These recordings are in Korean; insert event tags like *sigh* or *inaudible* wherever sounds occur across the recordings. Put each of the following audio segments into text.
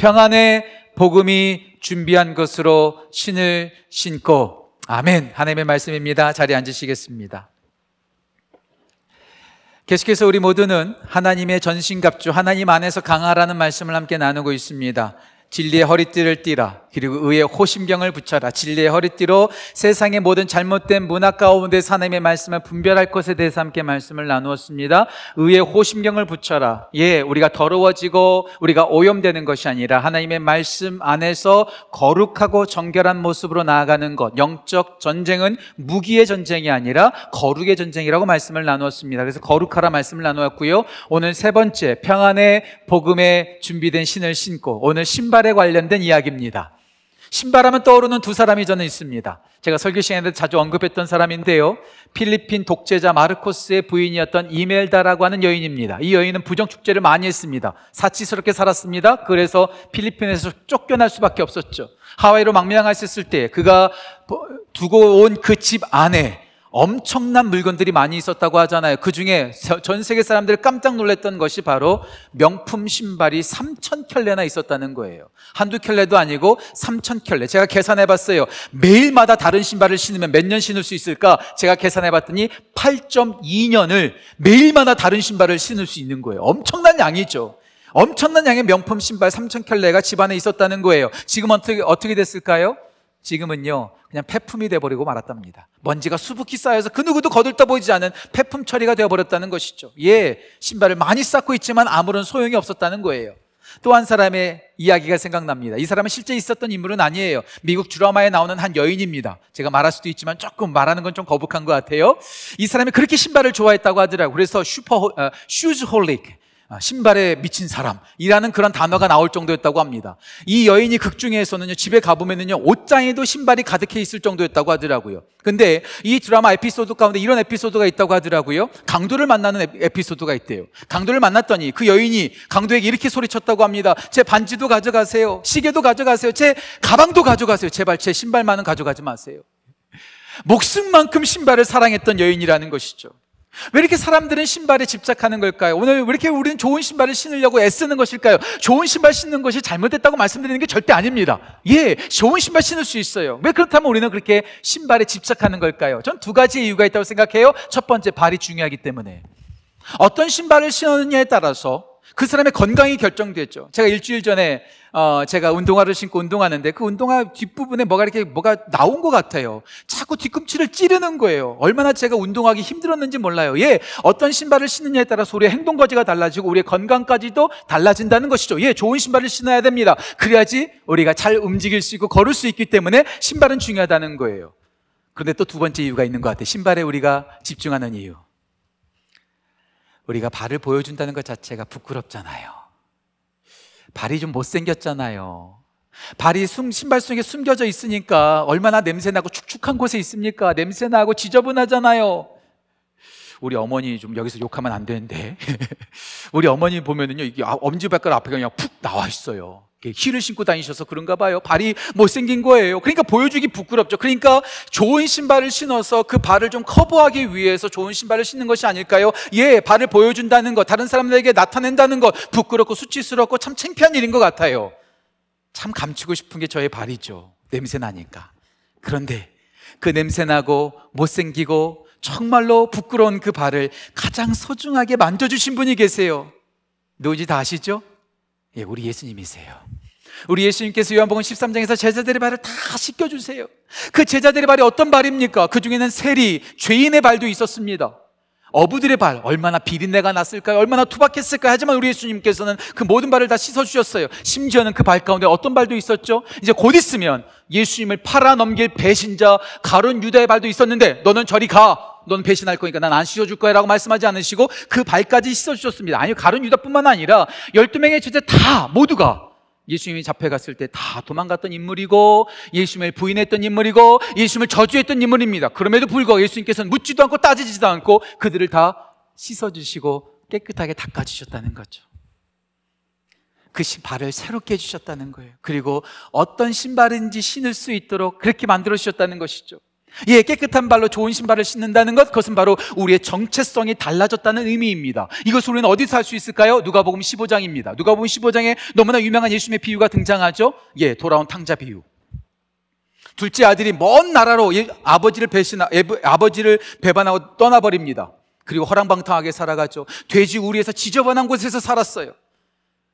평안의 복음이 준비한 것으로 신을 신고 아멘. 하나님의 말씀입니다. 자리에 앉으시겠습니다. 계속해서 우리 모두는 하나님의 전신갑주, 하나님 안에서 강하라는 말씀을 함께 나누고 있습니다. 진리의 허리띠를 띠라. 그리고 의의 호심경을 붙여라. 진리의 허리띠로 세상의 모든 잘못된 문화 가운데 하나님의 말씀을 분별할 것에 대해서 함께 말씀을 나누었습니다. 의의 호심경을 붙여라. 예, 우리가 더러워지고 우리가 오염되는 것이 아니라 하나님의 말씀 안에서 거룩하고 정결한 모습으로 나아가는 것. 영적 전쟁은 무기의 전쟁이 아니라 거룩의 전쟁이라고 말씀을 나누었습니다. 그래서 거룩하라 말씀을 나누었고요. 오늘 세 번째 평안의 복음에 준비된 신을 신고 오늘 신발에 관련된 이야기입니다. 신발하면 떠오르는 두 사람이 저는 있습니다. 제가 설교 시간에 자주 언급했던 사람인데요. 필리핀 독재자 마르코스의 부인이었던 이멜다라고 하는 여인입니다. 이 여인은 부정축제를 많이 했습니다. 사치스럽게 살았습니다. 그래서 필리핀에서 쫓겨날 수밖에 없었죠. 하와이로 망명하셨을 때 그가 두고 온 그 집 안에 엄청난 물건들이 많이 있었다고 하잖아요. 그 중에 전 세계 사람들 깜짝 놀랐던 것이 바로 명품 신발이 3천 켤레나 있었다는 거예요. 한두 켤레도 아니고 3천 켤레. 제가 계산해 봤어요. 매일마다 다른 신발을 신으면 몇 년 신을 수 있을까? 제가 계산해 봤더니 8.2년을 매일마다 다른 신발을 신을 수 있는 거예요. 엄청난 양이죠. 엄청난 양의 명품 신발 3천 켤레가 집안에 있었다는 거예요. 지금 어떻게, 어떻게 됐을까요? 지금은요, 그냥 폐품이 돼버리고 말았답니다. 먼지가 수북히 쌓여서 그 누구도 거들떠 보이지 않은 폐품 처리가 되어버렸다는 것이죠. 예, 신발을 많이 쌓고 있지만 아무런 소용이 없었다는 거예요. 또 한 사람의 이야기가 생각납니다. 이 사람은 실제 있었던 인물은 아니에요. 미국 드라마에 나오는 한 여인입니다. 제가 말할 수도 있지만 조금 말하는 건 좀 거북한 것 같아요. 이 사람이 그렇게 신발을 좋아했다고 하더라고요. 그래서 슈퍼, 어, shoes holic. 아, 신발에 미친 사람이라는 그런 단어가 나올 정도였다고 합니다. 이 여인이 극 중에서는요, 집에 가보면은요, 옷장에도 신발이 가득해 있을 정도였다고 하더라고요. 근데 이 드라마 에피소드 가운데 이런 에피소드가 있다고 하더라고요. 강도를 만나는 에피소드가 있대요. 강도를 만났더니 그 여인이 강도에게 이렇게 소리쳤다고 합니다. 제 반지도 가져가세요. 시계도 가져가세요. 제 가방도 가져가세요. 제발 제 신발만은 가져가지 마세요. 목숨만큼 신발을 사랑했던 여인이라는 것이죠. 왜 이렇게 사람들은 신발에 집착하는 걸까요? 오늘 왜 이렇게 우리는 좋은 신발을 신으려고 애쓰는 것일까요? 좋은 신발 신는 것이 잘못됐다고 말씀드리는 게 절대 아닙니다. 예, 좋은 신발 신을 수 있어요. 왜 그렇다면 우리는 그렇게 신발에 집착하는 걸까요? 전 두 가지 이유가 있다고 생각해요. 첫 번째, 발이 중요하기 때문에. 어떤 신발을 신느냐에 따라서 그 사람의 건강이 결정되죠. 제가 일주일 전에 어, 제가 운동화를 신고 운동하는데 그 운동화 뒷부분에 뭐가 이렇게 뭐가 나온 것 같아요. 자꾸 뒤꿈치를 찌르는 거예요. 얼마나 제가 운동하기 힘들었는지 몰라요. 예, 어떤 신발을 신느냐에 따라서 우리의 행동 거지가 달라지고 우리의 건강까지도 달라진다는 것이죠. 예, 좋은 신발을 신어야 됩니다. 그래야지 우리가 잘 움직일 수 있고 걸을 수 있기 때문에 신발은 중요하다는 거예요. 그런데 또 두 번째 이유가 있는 것 같아요. 신발에 우리가 집중하는 이유. 우리가 발을 보여준다는 것 자체가 부끄럽잖아요. 발이 좀 못생겼잖아요. 발이 숨, 신발 속에 숨겨져 있으니까 얼마나 냄새나고 축축한 곳에 있습니까? 냄새나고 지저분하잖아요. 우리 어머니 좀 여기서 욕하면 안 되는데. *laughs* 우리 어머니 보면은요, 이게 아, 엄지발가락 앞에 그냥 푹 나와 있어요. 힐을 신고 다니셔서 그런가 봐요. 발이 못생긴 거예요. 그러니까 보여주기 부끄럽죠. 그러니까 좋은 신발을 신어서 그 발을 좀 커버하기 위해서 좋은 신발을 신는 것이 아닐까요? 예, 발을 보여준다는 것, 다른 사람들에게 나타낸다는 것, 부끄럽고 수치스럽고 참 창피한 일인 것 같아요. 참 감추고 싶은 게 저의 발이죠. 냄새 나니까. 그런데 그 냄새 나고 못생기고 정말로 부끄러운 그 발을 가장 소중하게 만져주신 분이 계세요. 누군지 다 아시죠? 예, 우리 예수님이세요. 우리 예수님께서 요한복음 13장에서 제자들의 발을 다 씻겨주세요. 그 제자들의 발이 어떤 발입니까? 그 중에는 세리, 죄인의 발도 있었습니다. 어부들의 발, 얼마나 비린내가 났을까요? 얼마나 투박했을까요? 하지만 우리 예수님께서는 그 모든 발을 다 씻어주셨어요. 심지어는 그 발 가운데 어떤 발도 있었죠? 이제 곧 있으면 예수님을 팔아넘길 배신자, 가론 유다의 발도 있었는데, 너는 저리 가! 넌 배신할 거니까 난 안 씻어줄 거야 라고 말씀하지 않으시고 그 발까지 씻어주셨습니다. 아니, 가론 유다뿐만 아니라 12명의 제자 다 모두가 예수님이 잡혀갔을 때 다 도망갔던 인물이고 예수님을 부인했던 인물이고 예수님을 저주했던 인물입니다. 그럼에도 불구하고 예수님께서는 묻지도 않고 따지지도 않고 그들을 다 씻어주시고 깨끗하게 닦아주셨다는 거죠. 그 발을 새롭게 해주셨다는 거예요. 그리고 어떤 신발인지 신을 수 있도록 그렇게 만들어 주셨다는 것이죠. 예, 깨끗한 발로 좋은 신발을 신는다는 것, 그것은 바로 우리의 정체성이 달라졌다는 의미입니다. 이것을 우리는 어디서 할 수 있을까요? 누가복음 15장입니다. 누가복음 15장에 너무나 유명한 예수님의 비유가 등장하죠. 예, 돌아온 탕자 비유. 둘째 아들이 먼 나라로 아버지를 배신, 아버지를 배반하고 떠나버립니다. 그리고 허랑방탕하게 살아가죠. 돼지 우리에서 지저분한 곳에서 살았어요.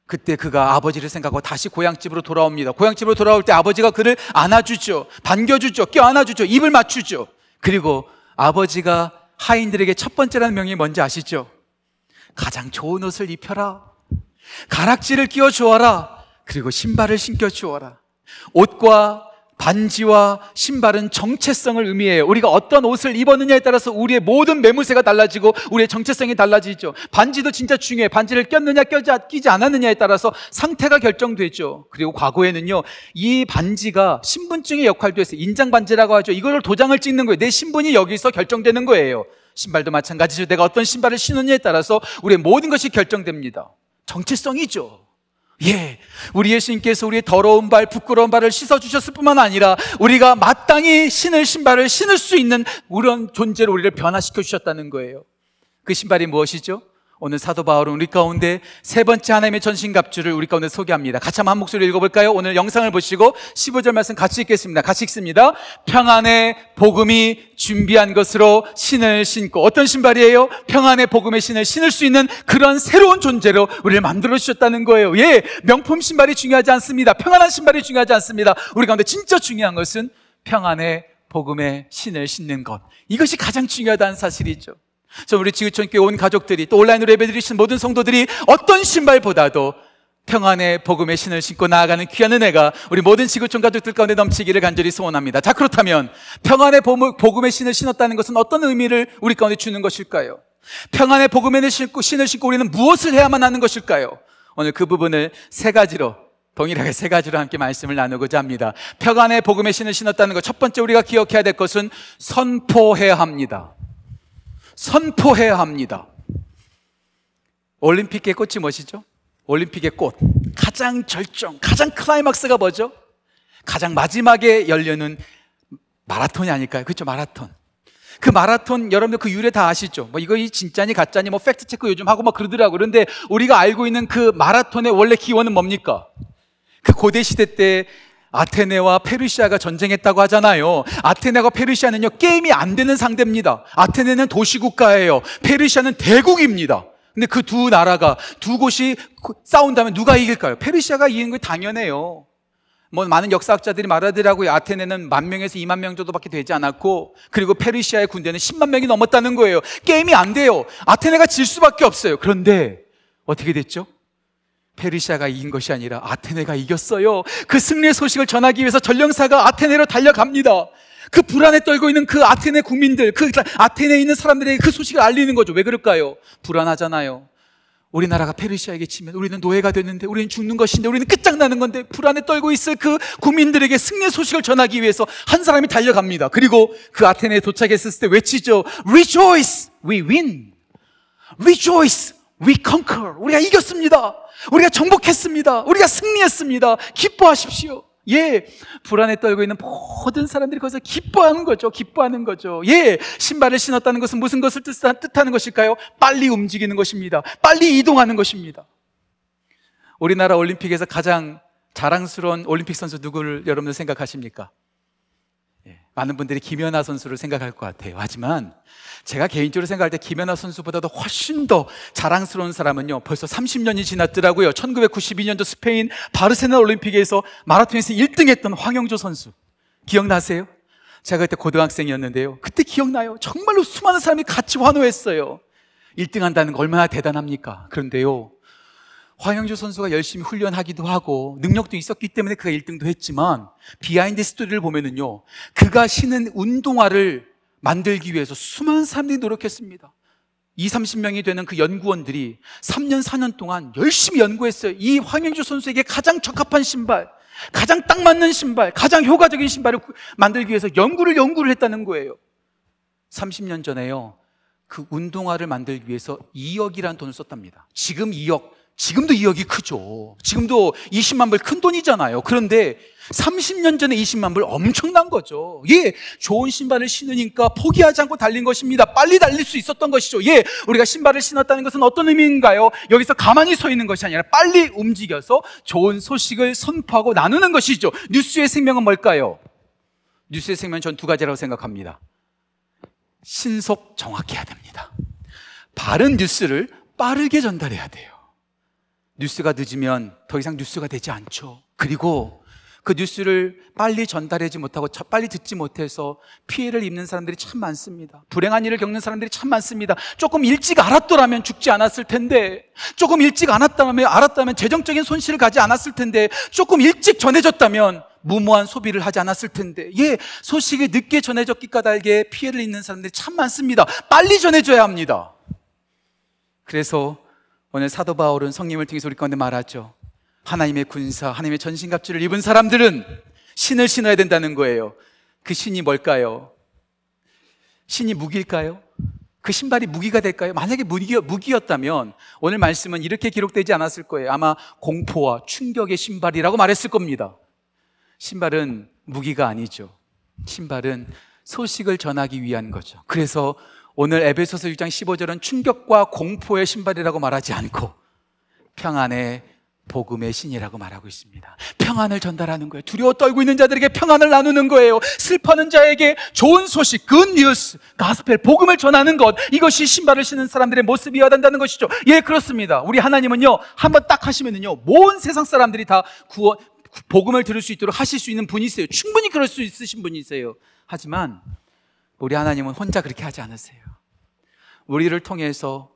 그때 그가 아버지를 생각하고 다시 고향집으로 돌아옵니다. 고향집으로 돌아올 때 아버지가 그를 안아주죠. 반겨주죠. 껴안아주죠. 입을 맞추죠. 그리고 아버지가 하인들에게 첫 번째라는 명령이 뭔지 아시죠? 가장 좋은 옷을 입혀라. 가락지를 끼워 주어라. 그리고 신발을 신겨 주어라. 옷과 반지와 신발은 정체성을 의미해요. 우리가 어떤 옷을 입었느냐에 따라서 우리의 모든 매무새가 달라지고 우리의 정체성이 달라지죠. 반지도 진짜 중요해. 반지를 꼈느냐 끼지 않았느냐에 따라서 상태가 결정되죠. 그리고 과거에는요, 이 반지가 신분증의 역할도 했어요. 인장 반지라고 하죠. 이걸 도장을 찍는 거예요. 내 신분이 여기서 결정되는 거예요. 신발도 마찬가지죠. 내가 어떤 신발을 신느냐에 따라서 우리의 모든 것이 결정됩니다. 정체성이죠. 예. 우리 예수님께서 우리의 더러운 발, 부끄러운 발을 씻어주셨을 뿐만 아니라 우리가 마땅히 신을 신발을 신을 수 있는 그런 존재로 우리를 변화시켜 주셨다는 거예요. 그 신발이 무엇이죠? 오늘 사도 바울은 우리 가운데 세 번째 하나님의 전신갑주를 우리 가운데 소개합니다. 같이 한 목소리 읽어볼까요? 오늘 영상을 보시고 15절 말씀 같이 읽겠습니다. 같이 읽습니다. 평안의 복음이 준비한 것으로 신을 신고 어떤 신발이에요? 평안의 복음의 신을 신을 수 있는 그런 새로운 존재로 우리를 만들어 주셨다는 거예요. 예, 명품 신발이 중요하지 않습니다. 평안한 신발이 중요하지 않습니다. 우리 가운데 진짜 중요한 것은 평안의 복음의 신을 신는 것. 이것이 가장 중요하다는 사실이죠. 저 우리 지구촌 교회 온 가족들이 또 온라인으로 예배드리신 모든 성도들이 어떤 신발보다도 평안의 복음의 신을 신고 나아가는 귀한 은혜가 우리 모든 지구촌 가족들 가운데 넘치기를 간절히 소원합니다. 자, 그렇다면 평안의 복음의 신을 신었다는 것은 어떤 의미를 우리 가운데 주는 것일까요? 평안의 복음의 신고, 신을 신고 우리는 무엇을 해야만 하는 것일까요? 오늘 그 부분을 세 가지로 동일하게 세 가지로 함께 말씀을 나누고자 합니다. 평안의 복음의 신을 신었다는 것. 첫 번째 우리가 기억해야 될 것은 선포해야 합니다. 선포해야 합니다. 올림픽의 꽃이 무엇이죠? 올림픽의 꽃. 가장 절정, 가장 클라이막스가 뭐죠? 가장 마지막에 열리는 마라톤이 아닐까요? 그렇죠, 마라톤. 그 마라톤 여러분들 그 유래 다 아시죠? 뭐 이거 진짜니 가짜니 뭐 fact check 요즘 하고 막 그러더라고. 그런데 우리가 알고 있는 그 마라톤의 원래 기원은 뭡니까? 그 고대 시대 때 아테네와 페르시아가 전쟁했다고 하잖아요. 아테네와 페르시아는요, 게임이 안 되는 상대입니다. 아테네는 도시국가예요. 페르시아는 대국입니다. 근데 그 두 나라가, 두 곳이 싸운다면 누가 이길까요? 페르시아가 이기는 게 당연해요. 뭐 많은 역사학자들이 말하더라고요. 아테네는 만 명에서 2만 명 정도밖에 되지 않았고, 그리고 페르시아의 군대는 10만 명이 넘었다는 거예요. 게임이 안 돼요. 아테네가 질 수밖에 없어요. 그런데 어떻게 됐죠? 페르시아가 이긴 것이 아니라 아테네가 이겼어요. 그 승리의 소식을 전하기 위해서 전령사가 아테네로 달려갑니다. 그 불안에 떨고 있는 그 아테네 국민들, 그 아테네에 있는 사람들에게 그 소식을 알리는 거죠. 왜 그럴까요? 불안하잖아요. 우리나라가 페르시아에게 치면 우리는 노예가 됐는데 우리는 죽는 것인데 우리는 끝장나는 건데 불안에 떨고 있을 그 국민들에게 승리의 소식을 전하기 위해서 한 사람이 달려갑니다. 그리고 그 아테네에 도착했을 때 외치죠. Rejoice! We win! Rejoice! We conquer! 우리가 이겼습니다! 우리가 정복했습니다. 우리가 승리했습니다. 기뻐하십시오. 예, 불안에 떨고 있는 모든 사람들이 거기서 기뻐하는 거죠. 기뻐하는 거죠. 예, 신발을 신었다는 것은 무슨 것을 뜻하는 것일까요? 빨리 움직이는 것입니다. 빨리 이동하는 것입니다. 우리나라 올림픽에서 가장 자랑스러운 올림픽 선수 누구를 여러분들 생각하십니까? 예, 많은 분들이 김연아 선수를 생각할 것 같아요. 하지만 제가 개인적으로 생각할 때 김연아 선수보다도 훨씬 더 자랑스러운 사람은요, 벌써 30년이 지났더라고요. 1992년도 스페인 바르셀로나 올림픽에서 마라톤에서 1등 했던 황영조 선수. 기억나세요? 제가 그때 고등학생이었는데요. 그때 기억나요? 정말로 수많은 사람이 같이 환호했어요. 1등 한다는 거 얼마나 대단합니까? 그런데요, 황영조 선수가 열심히 훈련하기도 하고 능력도 있었기 때문에 그가 1등도 했지만 behind story를 보면은요, 그가 신은 운동화를 만들기 위해서 수많은 사람들이 노력했습니다. 2, 30명이 되는 그 연구원들이 3년, 4년 동안 열심히 연구했어요. 이 황영주 선수에게 가장 적합한 신발, 가장 딱 맞는 신발, 가장 효과적인 신발을 만들기 위해서 연구를 연구를 했다는 거예요. 30년 전에요. 그 운동화를 만들기 위해서 2억이라는 돈을 썼답니다. 지금 2억 지금도 2억이 크죠. 지금도 20만 불 큰 돈이잖아요. 그런데 30년 전에 20만 불 엄청난 거죠. 예, 좋은 신발을 신으니까 포기하지 않고 달린 것입니다. 빨리 달릴 수 있었던 것이죠. 예, 우리가 신발을 신었다는 것은 어떤 의미인가요? 여기서 가만히 서 있는 것이 아니라 빨리 움직여서 좋은 소식을 선포하고 나누는 것이죠. 뉴스의 생명은 뭘까요? 뉴스의 생명은 전 두 가지라고 생각합니다. 신속 정확해야 됩니다. 바른 뉴스를 빠르게 전달해야 돼요. 뉴스가 늦으면 더 이상 뉴스가 되지 않죠. 그리고 그 뉴스를 빨리 전달하지 못하고 빨리 듣지 못해서 피해를 입는 사람들이 참 많습니다. 불행한 일을 겪는 사람들이 참 많습니다. 조금 일찍 알았더라면 죽지 않았을 텐데, 조금 일찍 알았다면, 알았다면 재정적인 손실을 가지 않았을 텐데, 조금 일찍 전해졌다면 무모한 소비를 하지 않았을 텐데, 예, 소식이 늦게 전해졌기 까닭에 피해를 입는 사람들이 참 많습니다. 빨리 전해줘야 합니다. 그래서 오늘 사도 바울은 성님을 통해서 우리 가운데 말하죠. 하나님의 군사, 하나님의 전신갑주를 입은 사람들은 신을 신어야 된다는 거예요. 그 신이 뭘까요? 신이 무기일까요? 그 신발이 무기가 될까요? 만약에 무기, 무기였다면 오늘 말씀은 이렇게 기록되지 않았을 거예요. 아마 공포와 충격의 신발이라고 말했을 겁니다. 신발은 무기가 아니죠. 신발은 소식을 전하기 위한 거죠. 그래서 오늘 에베소서 6장 15절은 충격과 공포의 신발이라고 말하지 않고 평안의 복음의 신이라고 말하고 있습니다. 평안을 전달하는 거예요. 두려워 떨고 있는 자들에게 평안을 나누는 거예요. 슬퍼하는 자에게 좋은 소식, good news, gospel, 복음을 전하는 것. 이것이 신발을 신는 사람들의 모습이어야 된다는 것이죠. 예, 그렇습니다. 우리 하나님은요, 한번 딱 하시면은요, 모든 세상 사람들이 다 구원, 복음을 들을 수 있도록 하실 수 있는 분이세요. 충분히 그럴 수 있으신 분이세요. 하지만, 우리 하나님은 혼자 그렇게 하지 않으세요. 우리를 통해서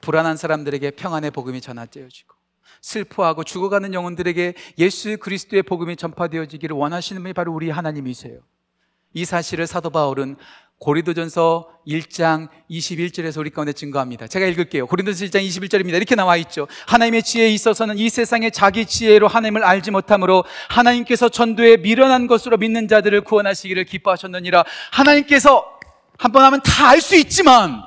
불안한 사람들에게 평안의 복음이 전하되어지고, 슬퍼하고 죽어가는 영혼들에게 예수 그리스도의 복음이 전파되어지기를 원하시는 분이 바로 우리 하나님이세요. 이 사실을 사도 바울은 고린도전서 1장 21절에서 우리 가운데 증거합니다. 제가 읽을게요. 고린도전서 1장 21절입니다. 이렇게 나와 있죠. 하나님의 지혜에 있어서는 이 세상의 자기 지혜로 하나님을 알지 못하므로 하나님께서 전도에 미련한 것으로 믿는 자들을 구원하시기를 기뻐하셨느니라. 하나님께서 한 번 하면 다 알 수 있지만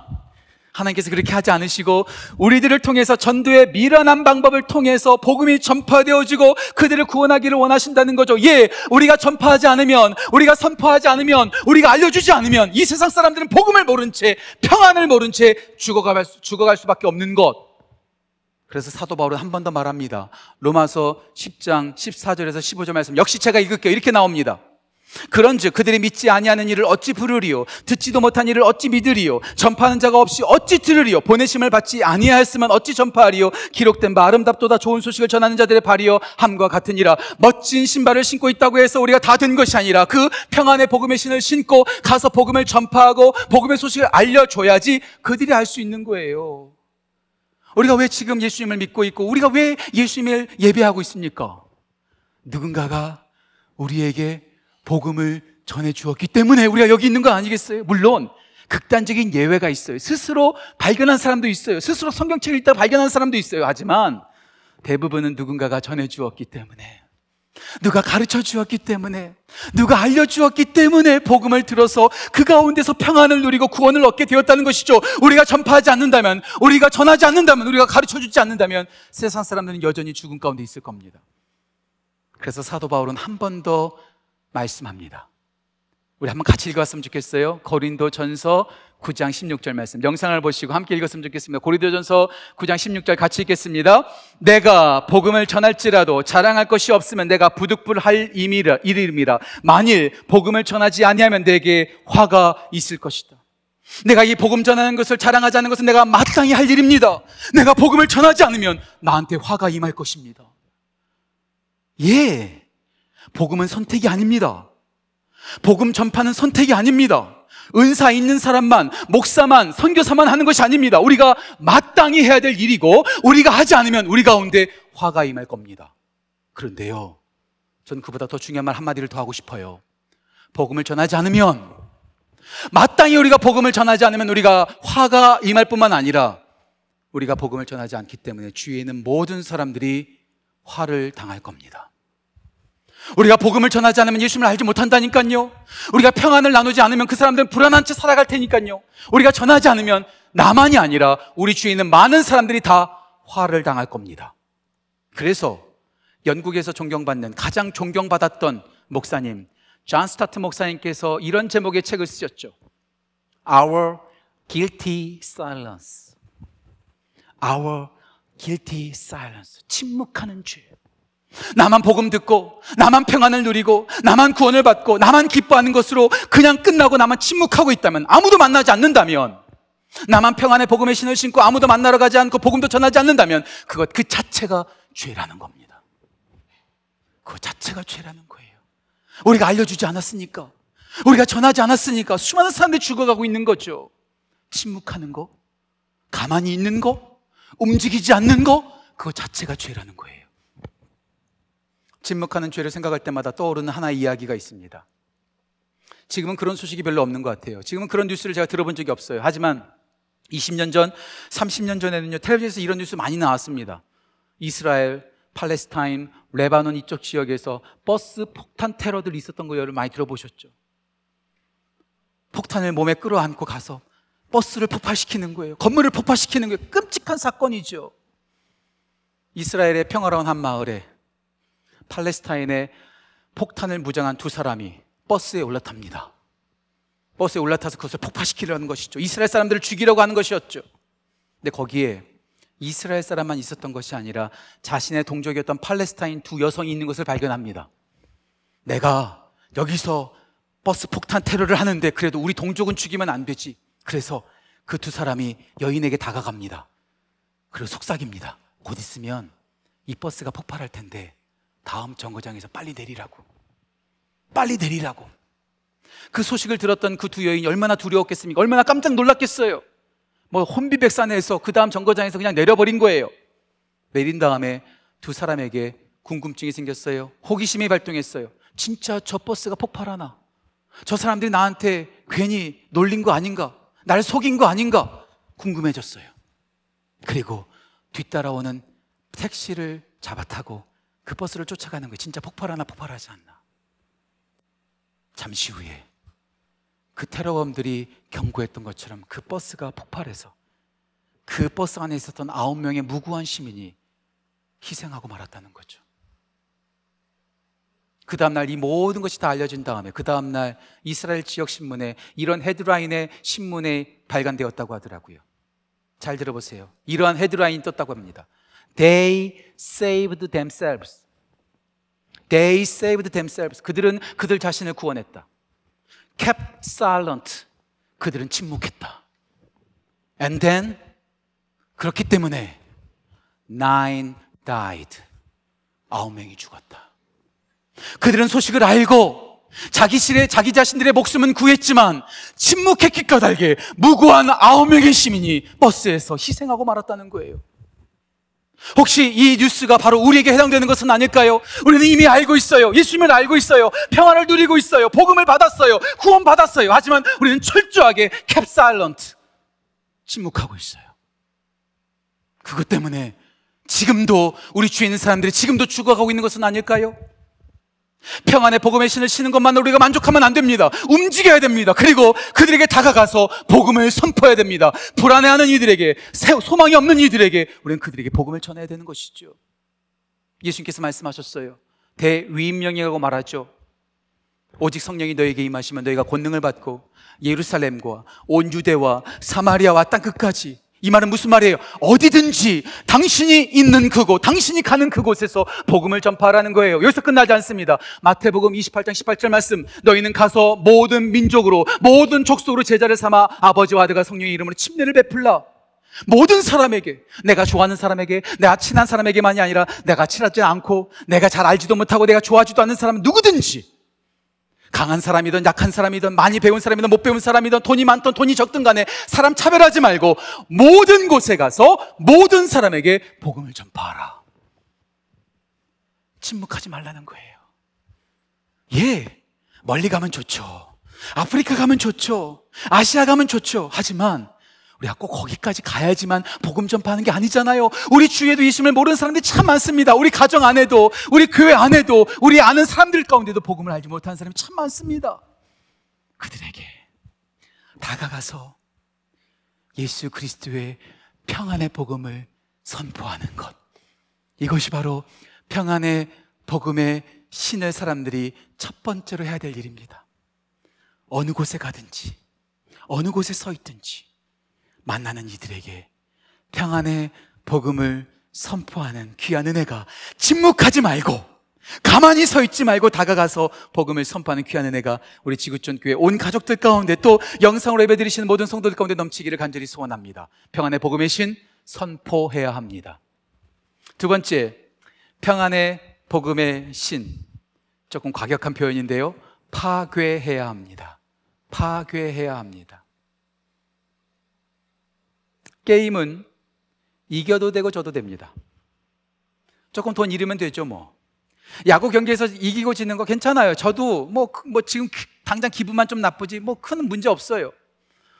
하나님께서 그렇게 하지 않으시고 우리들을 통해서 전도의 미련한 방법을 통해서 복음이 전파되어지고 그들을 구원하기를 원하신다는 거죠. 예, 우리가 전파하지 않으면, 우리가 선포하지 않으면, 우리가 알려주지 않으면 이 세상 사람들은 복음을 모른 채, 평안을 모른 채 죽어갈, 죽어갈 수밖에 없는 것. 그래서 사도 바울은 한 번 더 말합니다. 로마서 10장 14절에서 15절 말씀 역시 제가 읽을게요. 이렇게 나옵니다. 그런즉 그들이 믿지 아니하는 일을 어찌 부르리요? 듣지도 못한 일을 어찌 믿으리요? 전파하는 자가 없이 어찌 들으리요? 보내심을 받지 아니하였으면 어찌 전파하리요? 기록된 바 아름답도다 좋은 소식을 전하는 자들의 발이요 함과 같으니라. 멋진 신발을 신고 있다고 해서 우리가 다든 것이 아니라 그 평안의 복음의 신을 신고 가서 복음을 전파하고 복음의 소식을 알려줘야지 그들이 알 수 있는 거예요. 우리가 왜 지금 예수님을 믿고 있고 우리가 왜 예수님을 예배하고 있습니까? 누군가가 우리에게 복음을 전해 주었기 때문에 우리가 여기 있는 거 아니겠어요? 물론 극단적인 예외가 있어요. 스스로 발견한 사람도 있어요. 스스로 성경책을 읽다 발견한 사람도 있어요. 하지만 대부분은 누군가가 전해 주었기 때문에 누가 가르쳐 주었기 때문에 누가 알려 주었기 때문에 복음을 들어서 그 가운데서 평안을 누리고 구원을 얻게 되었다는 것이죠. 우리가 전파하지 않는다면, 우리가 전하지 않는다면, 우리가 가르쳐 주지 않는다면 세상 사람들은 여전히 죽음 가운데 있을 겁니다. 그래서 사도 바울은 한 번 더 말씀합니다. 우리 한번 같이 읽었으면 좋겠어요. 고린도 전서 9장 16절 말씀. 영상을 보시고 함께 읽었으면 좋겠습니다. 고린도 전서 9장 16절 같이 읽겠습니다. 내가 복음을 전할지라도 자랑할 것이 없으면 내가 부득불할 이름이라. 만일 복음을 전하지 아니하면 내게 화가 있을 것이다. 내가 이 복음 전하는 것을 자랑하지 않는 것은 내가 마땅히 할 일입니다. 내가 복음을 전하지 않으면 나한테 화가 임할 것입니다. 예. 복음은 선택이 아닙니다. 복음 전파는 선택이 아닙니다. 은사 있는 사람만, 목사만, 선교사만 하는 것이 아닙니다. 우리가 마땅히 해야 될 일이고, 우리가 하지 않으면 우리 가운데 화가 임할 겁니다. 그런데요, 전 그보다 더 중요한 말 한마디를 더 하고 싶어요. 복음을 전하지 않으면, 마땅히 우리가 복음을 전하지 않으면 우리가 화가 임할 뿐만 아니라, 우리가 복음을 전하지 않기 때문에 주위에 있는 모든 사람들이 화를 당할 겁니다. 우리가 복음을 전하지 않으면 예수님을 알지 못한다니까요. 우리가 평안을 나누지 않으면 그 사람들은 불안한 채 살아갈 테니까요. 우리가 전하지 않으면 나만이 아니라 우리 주위에 있는 많은 사람들이 다 화를 당할 겁니다. 그래서 영국에서 존경받는 가장 존경받았던 목사님 존 스토트 목사님께서 이런 제목의 책을 쓰셨죠. Our Guilty Silence. Our Guilty Silence. 침묵하는 죄. 나만 복음 듣고, 나만 평안을 누리고, 나만 구원을 받고, 나만 기뻐하는 것으로 그냥 끝나고 나만 침묵하고 있다면, 아무도 만나지 않는다면, 나만 평안의 복음의 신을 신고 아무도 만나러 가지 않고 복음도 전하지 않는다면, 그것 그 자체가 죄라는 겁니다. 그 자체가 죄라는 거예요. 우리가 알려주지 않았으니까, 우리가 전하지 않았으니까 수많은 사람들이 죽어가고 있는 거죠. 침묵하는 거, 가만히 있는 거, 움직이지 않는 거, 그거 자체가 죄라는 거예요. 침묵하는 죄를 생각할 때마다 떠오르는 하나의 이야기가 있습니다. 지금은 그런 소식이 별로 없는 것 같아요. 지금은 그런 뉴스를 제가 들어본 적이 없어요. 하지만 20년 전, 30년 전에는요, 텔레비전에서 이런 뉴스 많이 나왔습니다. 이스라엘, 팔레스타인, 레바논 이쪽 지역에서 버스 폭탄 테러들이 있었던 거 여러분 많이 들어보셨죠? 폭탄을 몸에 끌어안고 가서 버스를 폭발시키는 거예요. 건물을 폭발시키는 거예요. 끔찍한 사건이죠. 이스라엘의 평화로운 한 마을에 팔레스타인의 폭탄을 무장한 두 사람이 버스에 올라탑니다. 버스에 올라타서 그것을 폭파시키려는 것이죠. 이스라엘 사람들을 죽이려고 하는 것이었죠. 근데 거기에 이스라엘 사람만 있었던 것이 아니라 자신의 동족이었던 팔레스타인 두 여성이 있는 것을 발견합니다. 내가 여기서 버스 폭탄 테러를 하는데 그래도 우리 동족은 죽이면 안 되지. 그래서 그 두 사람이 여인에게 다가갑니다. 그리고 속삭입니다. 곧 있으면 이 버스가 폭발할 텐데 다음 정거장에서 빨리 내리라고. 빨리 내리라고. 그 소식을 들었던 그 두 여인이 얼마나 두려웠겠습니까? 얼마나 깜짝 놀랐겠어요? 뭐 혼비백산에서 그 다음 정거장에서 그냥 내려버린 거예요. 내린 다음에 두 사람에게 궁금증이 생겼어요. 호기심이 발동했어요. 진짜 저 버스가 폭발하나? 저 사람들이 나한테 괜히 놀린 거 아닌가? 날 속인 거 아닌가? 궁금해졌어요. 그리고 뒤따라오는 택시를 잡아타고 그 버스를 쫓아가는 거예요. 진짜 폭발하나 폭발하지 않나. 잠시 후에 그 테러범들이 경고했던 것처럼 그 버스가 폭발해서 그 버스 안에 있었던 아홉 명의 무고한 시민이 희생하고 말았다는 거죠. 그 다음날 이 모든 것이 다 알려진 다음에 그 다음날 이스라엘 지역 신문에 이런 헤드라인의 신문에 발간되었다고 하더라고요. 잘 들어보세요. 이러한 헤드라인이 떴다고 합니다. They saved themselves. They saved themselves. 그들은 그들 자신을 구원했다. Kept silent. 그들은 침묵했다. And then 그렇기 때문에 nine died. 아홉 명이 죽었다. 그들은 소식을 알고 자기 실의 자기 자신들의 목숨은 구했지만 침묵했기 까닭에 무고한 아홉 명의 시민이 버스에서 희생하고 말았다는 거예요. 혹시 이 뉴스가 바로 우리에게 해당되는 것은 아닐까요? 우리는 이미 알고 있어요. 예수님을 알고 있어요. 평안을 누리고 있어요. 복음을 받았어요. 구원 받았어요. 하지만 우리는 철저하게 캡사일런트 침묵하고 있어요. 그것 때문에 지금도 우리 주위에 있는 사람들이 지금도 죽어가고 있는 것은 아닐까요? 평안의 복음의 신을 치는 것만 우리가 만족하면 안 됩니다. 움직여야 됩니다. 그리고 그들에게 다가가서 복음을 선포해야 됩니다. 불안해하는 이들에게, 소망이 없는 이들에게 우리는 그들에게 복음을 전해야 되는 것이죠. 예수님께서 말씀하셨어요. 대위임령이라고 말하죠. 오직 성령이 너에게 임하시면 너희가 권능을 받고 예루살렘과 온 유대와 사마리아와 땅 끝까지 이 말은 무슨 말이에요? 어디든지 당신이 있는 그곳, 당신이 가는 그곳에서 복음을 전파하라는 거예요. 여기서 끝나지 않습니다. 마태복음 28장 18절 말씀. 너희는 가서 모든 민족으로, 모든 족속으로 제자를 삼아 아버지와 아들과 성령의 이름으로 침례를 베풀라. 모든 사람에게, 내가 좋아하는 사람에게, 내가 친한 사람에게만이 아니라 내가 친하지 않고, 내가 잘 알지도 못하고, 내가 좋아하지도 않는 사람 누구든지 강한 사람이든 약한 사람이든 많이 배운 사람이든 못 배운 사람이든 돈이 많든 돈이 적든 간에 사람 차별하지 말고 모든 곳에 가서 모든 사람에게 복음을 전파하라. 침묵하지 말라는 거예요. 예, 멀리 가면 좋죠. 아프리카 가면 좋죠. 아시아 가면 좋죠. 하지만 우리가 꼭 거기까지 가야지만 복음 전파하는 게 아니잖아요. 우리 주위에도 예수님을 모르는 사람들이 참 많습니다. 우리 가정 안에도, 우리 교회 안에도, 우리 아는 사람들 가운데도 복음을 알지 못하는 사람이 참 많습니다. 그들에게 다가가서 예수 그리스도의 평안의 복음을 선포하는 것. 이것이 바로 평안의 복음의 신의 사람들이 첫 번째로 해야 될 일입니다. 어느 곳에 가든지, 어느 곳에 서 있든지, 만나는 이들에게 평안의 복음을 선포하는 귀한 은혜가 침묵하지 말고 가만히 서 있지 말고 다가가서 복음을 선포하는 귀한 은혜가 우리 지구촌 교회 온 가족들 가운데 또 영상으로 예배드리시는 모든 성도들 가운데 넘치기를 간절히 소원합니다. 평안의 복음의 신 선포해야 합니다. 두 번째, 평안의 복음의 신. 조금 과격한 표현인데요. 파괴해야 합니다. 파괴해야 합니다. 게임은 이겨도 되고 져도 됩니다. 조금 돈 잃으면 되죠, 뭐. 야구 경기에서 이기고 지는 거 괜찮아요. 저도 뭐, 뭐 지금 당장 기분만 좀 나쁘지 뭐 큰 문제 없어요.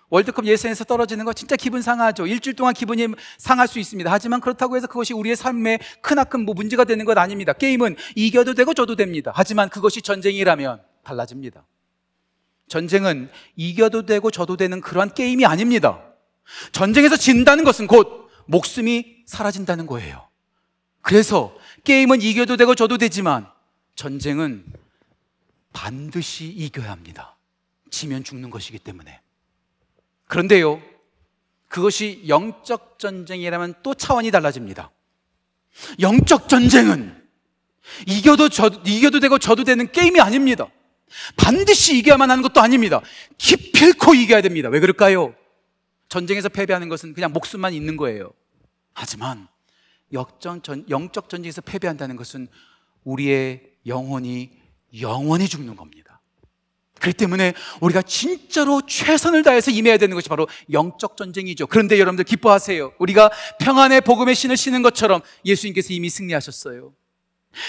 월드컵 예선에서 떨어지는 거 진짜 기분 상하죠. 일주일 동안 기분이 상할 수 있습니다. 하지만 그렇다고 해서 그것이 우리의 삶에 크나큰 뭐 문제가 되는 것 아닙니다. 게임은 이겨도 되고 져도 됩니다. 하지만 그것이 전쟁이라면 달라집니다. 전쟁은 이겨도 되고 져도 되는 그러한 게임이 아닙니다. 전쟁에서 진다는 것은 곧 목숨이 사라진다는 거예요. 그래서 게임은 이겨도 되고 져도 되지만 전쟁은 반드시 이겨야 합니다. 지면 죽는 것이기 때문에. 그런데요, 그것이 영적 전쟁이라면 또 차원이 달라집니다. 영적 전쟁은 이겨도 저, 이겨도 되고 져도 되는 게임이 아닙니다. 반드시 이겨야만 하는 것도 아닙니다. 기필코 이겨야 됩니다. 왜 그럴까요? 전쟁에서 패배하는 것은 그냥 목숨만 있는 거예요. 하지만 역전, 전, 영적 전쟁에서 패배한다는 것은 우리의 영혼이 영원히 죽는 겁니다. 그렇기 때문에 우리가 진짜로 최선을 다해서 임해야 되는 것이 바로 영적 전쟁이죠. 그런데 여러분들 기뻐하세요. 우리가 평안의 복음의 신을 신는 것처럼 예수님께서 이미 승리하셨어요.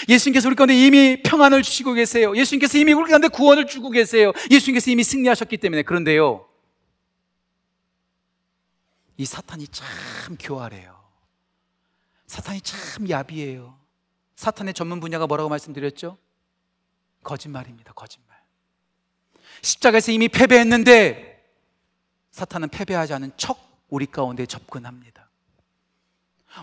예수님께서 우리 가운데 이미 평안을 주시고 계세요. 예수님께서 이미 우리 가운데 구원을 주고 계세요. 예수님께서 이미 승리하셨기 때문에 그런데요. 이 사탄이 참 교활해요. 사탄이 참 야비해요. 사탄의 전문 분야가 뭐라고 말씀드렸죠? 거짓말입니다. 거짓말. 십자가에서 이미 패배했는데 사탄은 패배하지 않은 척 우리 가운데 접근합니다.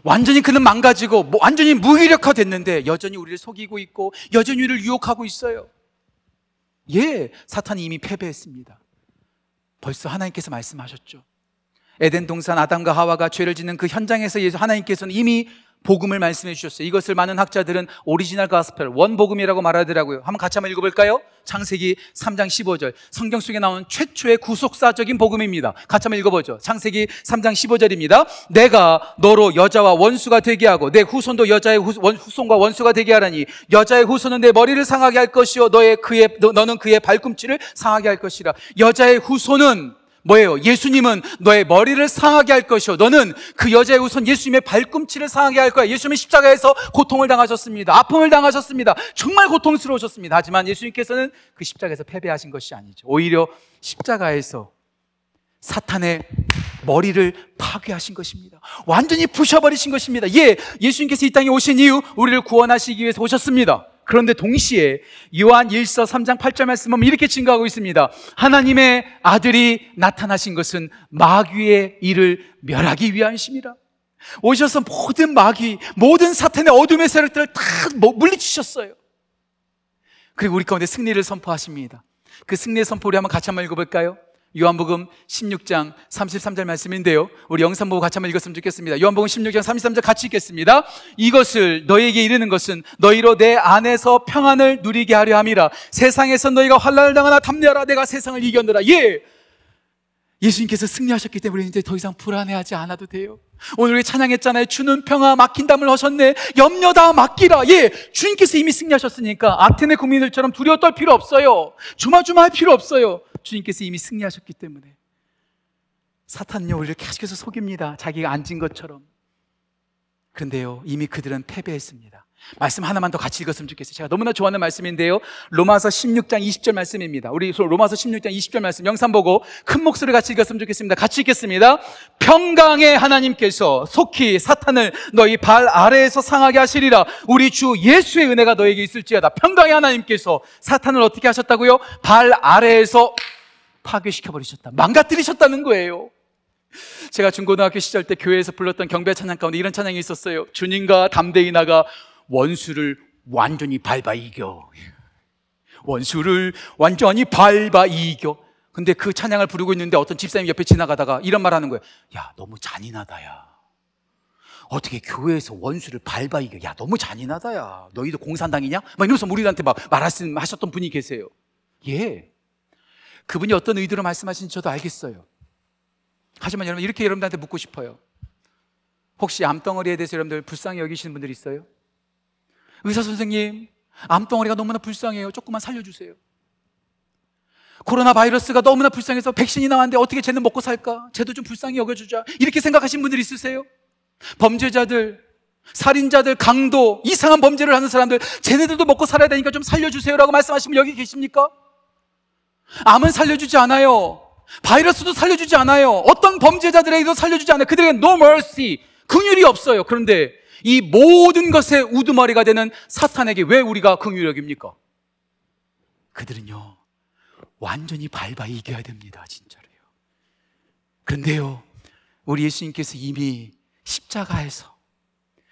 완전히 그는 망가지고 뭐 완전히 무기력화 됐는데 여전히 우리를 속이고 있고 여전히 우리를 유혹하고 있어요. 예, 사탄이 이미 패배했습니다. 벌써 하나님께서 말씀하셨죠. 에덴 동산 아담과 하와가 죄를 짓는 그 현장에서 예수 하나님께서는 이미 복음을 말씀해 주셨어요. 이것을 많은 학자들은 original gospel, 원복음이라고 말하더라고요. 한번 같이 한번 읽어볼까요? 창세기 3장 15절. 성경 속에 나오는 최초의 구속사적인 복음입니다. 같이 한번 읽어보죠. 창세기 3장 15절입니다. 내가 너로 여자와 원수가 되게 하고 내 후손도 여자의 후, 원, 후손과 원수가 되게 하리니 여자의 후손은 네 머리를 상하게 할 것이요 너의 그의 너, 너는 그의 발꿈치를 상하게 할 것이라. 여자의 후손은 뭐예요? 예수님은 너의 머리를 상하게 할 것이요. 너는 그 여자의 후손 예수님의 발꿈치를 상하게 할 거야. 예수님은 십자가에서 고통을 당하셨습니다. 아픔을 당하셨습니다. 정말 고통스러우셨습니다. 하지만 예수님께서는 그 십자가에서 패배하신 것이 아니죠. 오히려 십자가에서 사탄의 머리를 파괴하신 것입니다. 완전히 부셔버리신 것입니다. 예, 예수님께서 이 땅에 오신 이유 우리를 구원하시기 위해서 오셨습니다. 그런데 동시에 요한 1서 3장 8절 말씀은 이렇게 증거하고 있습니다. 하나님의 아들이 나타나신 것은 마귀의 일을 멸하기 위함이십니다. 오셔서 모든 마귀, 모든 사탄의 어둠의 세력들을 다 물리치셨어요. 그리고 우리 가운데 승리를 선포하십니다. 그 승리의 선포를 한번 같이 한번 읽어볼까요? 요한복음 16장 33절 말씀인데요. 우리 영상 보고 같이 한번 읽었으면 좋겠습니다. 요한복음 16장 33절 같이 읽겠습니다. 이것을 너에게 이르는 것은 너희로 내 안에서 평안을 누리게 하려 함이라. 세상에서 너희가 환란을 당하나 담내하라. 내가 세상을 이겼노라. 예. 예수님께서 승리하셨기 때문에 이제 더 이상 불안해하지 않아도 돼요. 오늘 우리 찬양했잖아요. 주는 평화 막힌 담을 하셨네. 염려 다 맡기라. 예. 주님께서 이미 승리하셨으니까 아테네 국민들처럼 두려워 떨 필요 없어요. 조마조마할 필요 없어요. 주님께서 이미 승리하셨기 때문에 사탄은요 우리를 계속해서 속입니다. 자기가 앉은 것처럼. 그런데요 이미 그들은 패배했습니다. 말씀 하나만 더 같이 읽었으면 좋겠어요. 제가 너무나 좋아하는 말씀인데요. 로마서 16장 20절 말씀입니다. 우리 로마서 16장 20절 말씀 영상 보고 큰 목소리 같이 읽었으면 좋겠습니다. 같이 읽겠습니다. 평강의 하나님께서 속히 사탄을 너희 발 아래에서 상하게 하시리라. 우리 주 예수의 은혜가 너에게 있을지어다. 평강의 하나님께서 사탄을 어떻게 하셨다고요? 발 아래에서 파괴시켜 버리셨다. 망가뜨리셨다는 거예요. 제가 중고등학교 시절 때 교회에서 불렀던 경배 찬양 가운데 이런 찬양이 있었어요. 주님과 담대히 나가 원수를 완전히 밟아 이겨. 원수를 완전히 밟아 이겨. 근데 그 찬양을 부르고 있는데 어떤 집사님 옆에 지나가다가 이런 말 하는 거예요. 야, 너무 잔인하다, 야. 어떻게 교회에서 원수를 밟아 이겨. 야, 너무 잔인하다, 야. 너희도 공산당이냐? 막 이러면서 우리한테 막 말하셨던 분이 계세요. 예. 그분이 어떤 의도로 말씀하신지 저도 알겠어요. 하지만 여러분, 이렇게 여러분들한테 묻고 싶어요. 혹시 암덩어리에 대해서 여러분들 불쌍히 여기시는 분들 있어요? 의사 선생님, 암덩어리가 너무나 불쌍해요. 조금만 살려주세요. 코로나 바이러스가 너무나 불쌍해서 백신이 나왔는데 어떻게 쟤는 먹고 살까? 쟤도 좀 불쌍히 여겨주자. 이렇게 생각하신 분들 있으세요? 범죄자들, 살인자들, 강도, 이상한 범죄를 하는 사람들, 쟤네들도 먹고 살아야 되니까 좀 살려주세요라고 말씀하시면 여기 계십니까? 암은 살려주지 않아요. 바이러스도 살려주지 않아요. 어떤 범죄자들에게도 살려주지 않아요. 그들에게 no mercy, 긍휼이 없어요. 그런데 이 모든 것의 우두머리가 되는 사탄에게 왜 우리가 긍휼이 여깁니까? 그들은요, 완전히 밟아 이겨야 됩니다. 진짜로요. 그런데요, 우리 예수님께서 이미 십자가에서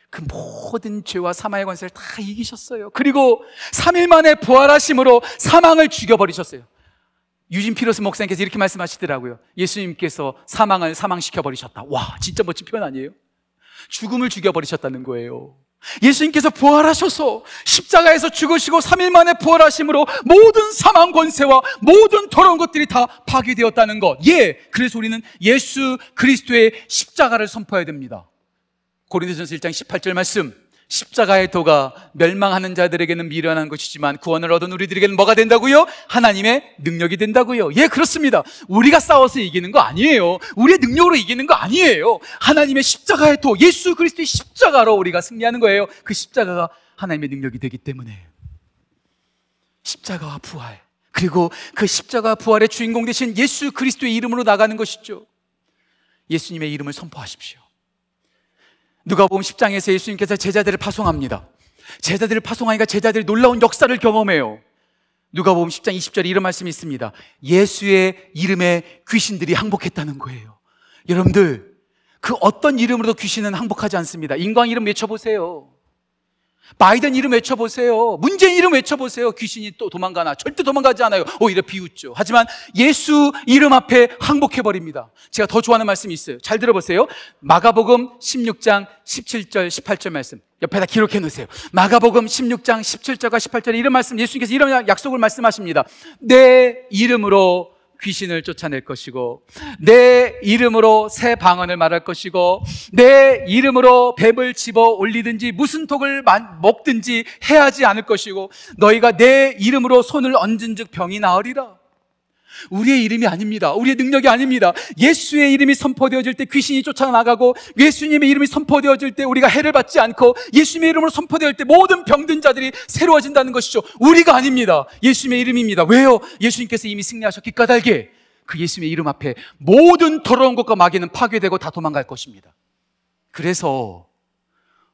그 모든 죄와 사망의 관세를 다 이기셨어요. 그리고 3일 만에 부활하심으로 사망을 죽여버리셨어요. 유진 피로스 목사님께서 이렇게 말씀하시더라고요. 예수님께서 사망을 사망시켜 버리셨다. 와, 진짜 멋진 표현 아니에요? 죽음을 죽여 버리셨다는 거예요. 예수님께서 부활하셔서 십자가에서 죽으시고 3일 만에 부활하심으로 모든 사망 권세와 모든 더러운 것들이 다 파괴되었다는 것. 예. 그래서 우리는 예수 그리스도의 십자가를 선포해야 됩니다. 고린도전서 1장 18절 말씀. 십자가의 도가 멸망하는 자들에게는 미련한 것이지만 구원을 얻은 우리들에게는 뭐가 된다고요? 하나님의 능력이 된다고요. 예, 그렇습니다. 우리가 싸워서 이기는 거 아니에요. 우리의 능력으로 이기는 거 아니에요. 하나님의 십자가의 도, 예수 그리스도의 십자가로 우리가 승리하는 거예요. 그 십자가가 하나님의 능력이 되기 때문에 십자가와 부활 그리고 그 십자가 부활의 주인공 되신 예수 그리스도의 이름으로 나가는 것이죠. 예수님의 이름을 선포하십시오. 누가 보면 10장에서 예수님께서 제자들을 파송합니다. 제자들을 파송하니까 제자들이 놀라운 역사를 경험해요. 누가 보면 10장 20절에 이런 말씀이 있습니다. 예수의 이름에 귀신들이 항복했다는 거예요. 여러분들, 그 어떤 이름으로도 귀신은 항복하지 않습니다. 인광 이름 외쳐보세요. 바이든 이름 외쳐보세요. 문재인 이름 외쳐보세요. 귀신이 또 도망가나? 절대 도망가지 않아요. 오히려 비웃죠. 하지만 예수 이름 앞에 항복해버립니다. 제가 더 좋아하는 말씀이 있어요. 잘 들어보세요. 마가복음 16장 17절, 18절 말씀. 옆에다 기록해 놓으세요. 마가복음 16장 17절과 18절에 이런 말씀, 예수님께서 이런 약속을 말씀하십니다. 내 이름으로 귀신을 쫓아낼 것이고 내 이름으로 새 방언을 말할 것이고 내 이름으로 뱀을 집어 올리든지 무슨 독을 먹든지 해하지 않을 것이고 너희가 내 이름으로 손을 얹은즉 병이 나으리라. 우리의 이름이 아닙니다. 우리의 능력이 아닙니다. 예수의 이름이 선포되어질 때 귀신이 쫓아나가고 예수님의 이름이 선포되어질 때 우리가 해를 받지 않고 예수님의 이름으로 선포될 때 모든 병든 자들이 새로워진다는 것이죠. 우리가 아닙니다. 예수님의 이름입니다. 왜요? 예수님께서 이미 승리하셨기 까닭에 그 예수님의 이름 앞에 모든 더러운 것과 마귀는 파괴되고 다 도망갈 것입니다. 그래서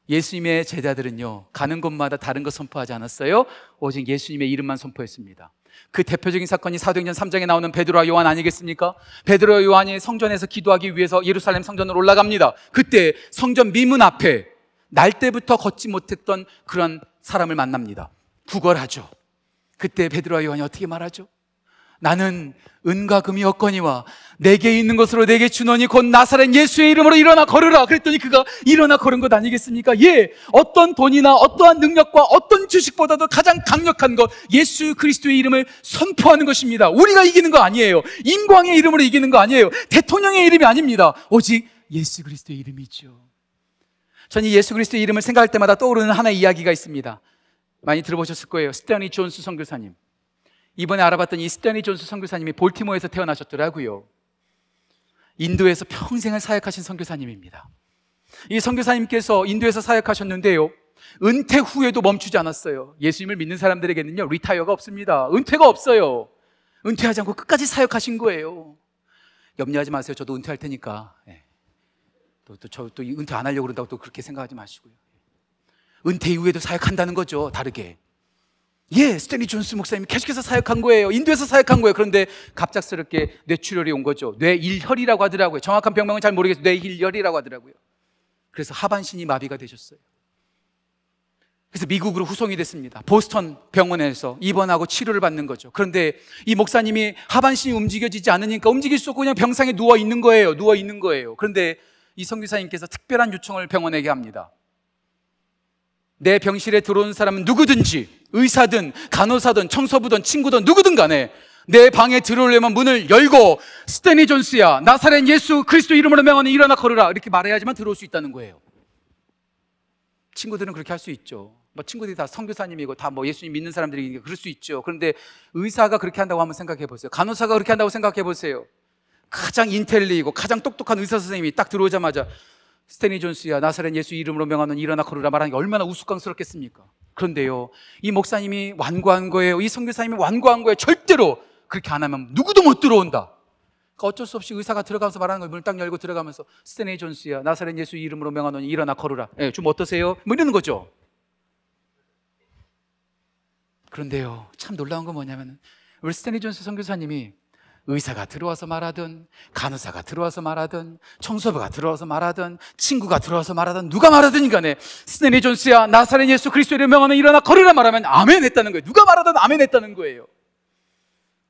예수님의 제자들은요, 가는 곳마다 다른 것 선포하지 않았어요. 오직 예수님의 이름만 선포했습니다. 그 대표적인 사건이 사도행전 3장에 나오는 베드로와 요한 아니겠습니까? 베드로와 요한이 성전에서 기도하기 위해서 예루살렘 성전으로 올라갑니다. 그때 성전 미문 앞에 날 때부터 걷지 못했던 그런 사람을 만납니다. 구걸하죠. 그때 베드로와 요한이 어떻게 말하죠? 나는 은과 금이 없거니와 내게 있는 것으로 내게 주노니 곧 나사렛 예수의 이름으로 일어나 걸으라 그랬더니 그가 일어나 걸은 것 아니겠습니까? 예, 어떤 돈이나 어떠한 능력과 어떤 주식보다도 가장 강력한 것 예수 그리스도의 이름을 선포하는 것입니다. 우리가 이기는 거 아니에요. 인광의 이름으로 이기는 거 아니에요. 대통령의 이름이 아닙니다. 오직 예수 그리스도의 이름이죠. 저는 이 예수 그리스도의 이름을 생각할 때마다 떠오르는 하나의 이야기가 있습니다. 많이 들어보셨을 거예요. 스탠리 존스 선교사님. 이번에 알아봤더니 이 스탠리 존스 선교사님이 볼티모어에서 태어나셨더라고요. 인도에서 평생을 사역하신 선교사님입니다. 이 선교사님께서 인도에서 사역하셨는데요. 은퇴 후에도 멈추지 않았어요. 예수님을 믿는 사람들에게는요, retire가 없습니다. 은퇴가 없어요. 은퇴하지 않고 끝까지 사역하신 거예요. 염려하지 마세요. 저도 은퇴할 테니까. 네. 또, 또, 저, 또 은퇴 안 하려고 그런다고 또 그렇게 생각하지 마시고요. 은퇴 이후에도 사역한다는 거죠. 다르게. 예, 스탠리 존스 목사님이 계속해서 사역한 거예요. 인도에서 사역한 거예요. 그런데 갑작스럽게 뇌출혈이 온 거죠. 뇌일혈이라고 하더라고요. 정확한 병명은 잘 모르겠어요. 뇌일혈이라고 하더라고요. 그래서 하반신이 마비가 되셨어요. 그래서 미국으로 후송이 됐습니다. 보스턴 병원에서 입원하고 치료를 받는 거죠. 그런데 이 목사님이 하반신이 움직여지지 않으니까 움직일 수 없고 그냥 병상에 누워 있는 거예요. 누워 있는 거예요. 그런데 이 성교사님께서 특별한 요청을 병원에게 합니다. 내 병실에 들어온 사람은 누구든지 의사든 간호사든 청소부든 친구든 누구든 간에 내 방에 들어오려면 문을 열고 스테니 존스야 나사렛 예수 그리스도 이름으로 명하는 일어나 걸으라 이렇게 말해야지만 들어올 수 있다는 거예요. 친구들은 그렇게 할 수 있죠. 뭐 친구들이 다 선교사님이고 다 뭐 예수님 믿는 사람들이니까 그럴 수 있죠. 그런데 의사가 그렇게 한다고 한번 생각해 보세요. 간호사가 그렇게 한다고 생각해 보세요. 가장 인텔리고 가장 똑똑한 의사 선생님이 딱 들어오자마자 스테니 존스야 나사렛 예수 이름으로 명하는 일어나 걸으라 말하는 게 얼마나 우스꽝스럽겠습니까? 그런데요, 이 목사님이 완고한 거예요. 이 선교사님이 완고한 거예요. 절대로 그렇게 안 하면 누구도 못 들어온다. 그러니까 어쩔 수 없이 의사가 들어가면서 말하는 거예요. 문을 딱 열고 들어가면서 스테니 존스야 나사렛 예수 이름으로 명하노니 일어나 걸으라. 예, 좀 어떠세요? 뭐 이러는 거죠. 그런데요, 참 놀라운 건 뭐냐면 스테니 존스 선교사님이 의사가 들어와서 말하든 간호사가 들어와서 말하든 청소부가 들어와서 말하든 친구가 들어와서 말하든 누가 말하든 간에 스테니 존스야 나사렛 예수 그리스도를 명하는 일어나 걸으라 말하면 아멘 했다는 거예요. 누가 말하든 아멘 했다는 거예요.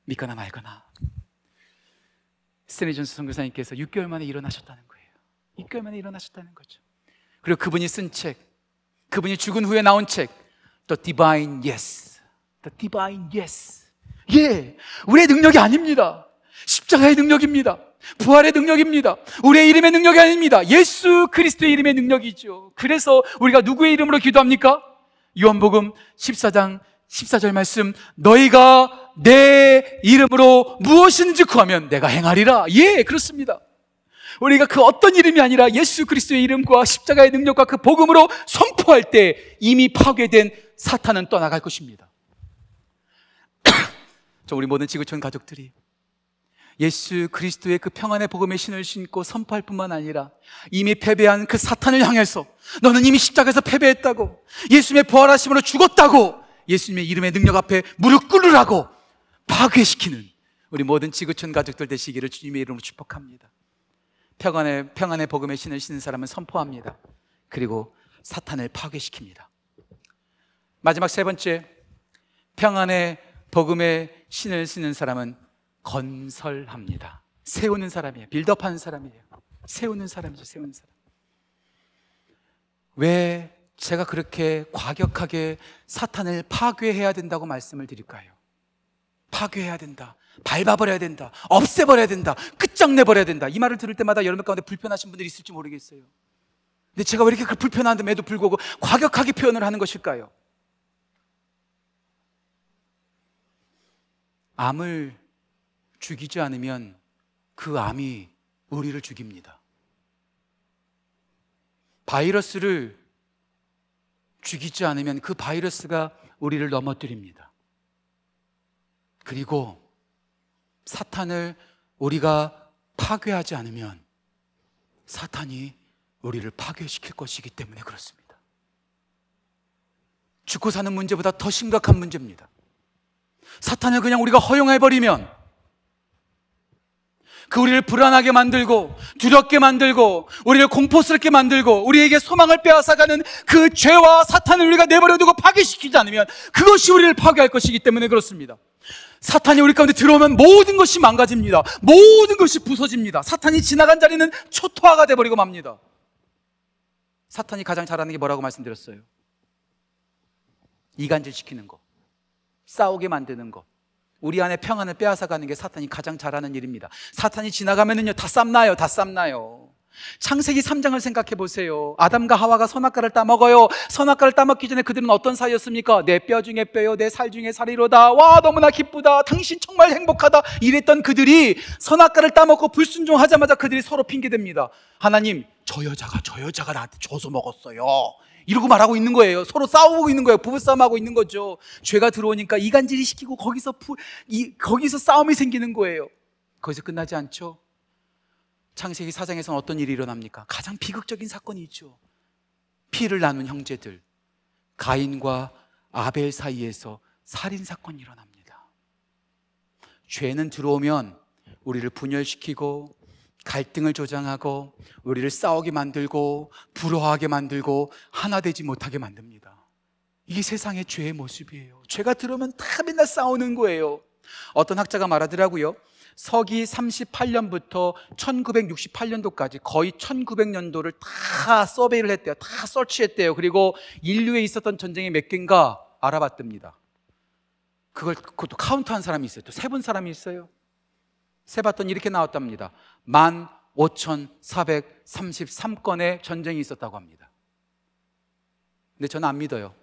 믿거나 말거나. 스테니 존스 선교사님께서 6개월 만에 일어나셨다는 거예요. 6개월 만에 일어나셨다는 거죠. 그리고 그분이 쓴 책, 그분이 죽은 후에 나온 책, The Divine Yes. The Divine Yes. 예, 우리의 능력이 아닙니다. 십자가의 능력입니다. 부활의 능력입니다. 우리의 이름의 능력이 아닙니다. 예수 그리스도의 이름의 능력이죠. 그래서 우리가 누구의 이름으로 기도합니까? 요한복음 14장 14절 말씀 너희가 내 이름으로 무엇인지 구하면 내가 행하리라. 예, 그렇습니다. 우리가 그 어떤 이름이 아니라 예수 그리스도의 이름과 십자가의 능력과 그 복음으로 선포할 때 이미 파괴된 사탄은 떠나갈 것입니다. 저 우리 모든 지구촌 가족들이 예수 그리스도의 그 평안의 복음의 신을 신고 선포할 뿐만 아니라 이미 패배한 그 사탄을 향해서 너는 이미 십자가에서 패배했다고 예수님의 부활하심으로 죽었다고 예수님의 이름의 능력 앞에 무릎 꿇으라고 파괴시키는 우리 모든 지구촌 가족들 되시기를 주님의 이름으로 축복합니다. 평안의 평안의 복음의 신을 신는 사람은 선포합니다. 그리고 사탄을 파괴시킵니다. 마지막 세 번째 평안의 복음의 신을 쓰는 사람은 건설합니다. 세우는 사람이에요. 빌드업하는 사람이에요. 세우는 사람이죠. 세우는 사람. 왜 제가 그렇게 과격하게 사탄을 파괴해야 된다고 말씀을 드릴까요? 파괴해야 된다. 밟아버려야 된다. 없애버려야 된다. 끝장내버려야 된다. 이 말을 들을 때마다 여러분 가운데 불편하신 분들이 있을지 모르겠어요. 근데 제가 왜 이렇게 그 불편한데도 불구하고 과격하게 표현을 하는 것일까요? 암을 죽이지 않으면 그 암이 우리를 죽입니다. 바이러스를 죽이지 않으면 그 바이러스가 우리를 넘어뜨립니다. 그리고 사탄을 우리가 파괴하지 않으면 사탄이 우리를 파괴시킬 것이기 때문에 그렇습니다. 죽고 사는 문제보다 더 심각한 문제입니다. 사탄을 그냥 우리가 허용해버리면 그 우리를 불안하게 만들고 두렵게 만들고 우리를 공포스럽게 만들고 우리에게 소망을 빼앗아가는 그 죄와 사탄을 우리가 내버려두고 파괴시키지 않으면 그것이 우리를 파괴할 것이기 때문에 그렇습니다. 사탄이 우리 가운데 들어오면 모든 것이 망가집니다. 모든 것이 부서집니다. 사탄이 지나간 자리는 초토화가 돼버리고 맙니다. 사탄이 가장 잘하는 게 뭐라고 말씀드렸어요? 이간질 시키는 거. 싸우게 만드는 것. 우리 안에 평안을 빼앗아가는 게 사탄이 가장 잘하는 일입니다. 사탄이 지나가면은요, 다 쌈나요, 다 쌈나요. 창세기 3장을 생각해 보세요. 아담과 하와가 선악과를 따먹어요. 선악과를 따먹기 전에 그들은 어떤 사이였습니까? 내 뼈 중에 뼈요, 내 살 중에 살이로다. 와, 너무나 기쁘다. 당신 정말 행복하다. 이랬던 그들이 선악과를 따먹고 불순종하자마자 그들이 서로 핑계댑니다. 하나님, 저 여자가 저 여자가 나한테 줘서 먹었어요. 이러고 말하고 있는 거예요. 서로 싸우고 있는 거예요. 부부싸움하고 있는 거죠. 죄가 들어오니까 이간질이 시키고 거기서 부, 이, 거기서 싸움이 생기는 거예요. 거기서 끝나지 않죠. 창세기 사장에서는 어떤 일이 일어납니까? 가장 비극적인 사건이 있죠. 피를 나눈 형제들, 가인과 아벨 사이에서 살인 사건이 일어납니다. 죄는 들어오면 우리를 분열시키고 갈등을 조장하고 우리를 싸우게 만들고 불화하게 만들고 하나 되지 못하게 만듭니다. 이게 세상의 죄의 모습이에요. 죄가 들어오면 다 맨날 싸우는 거예요. 어떤 학자가 말하더라고요. 서기 38년부터 1968년도까지 거의 1900년도를 다 서베이를 했대요. 다 설치했대요. 그리고 인류에 있었던 전쟁이 몇 개인가 알아봤답니다. 그걸 그것도 카운트한 사람이 있어요. 또 세본 사람이 있어요. 세봤더니 이렇게 나왔답니다. 15,433건의 전쟁이 있었다고 합니다. 근데 저는 안 믿어요.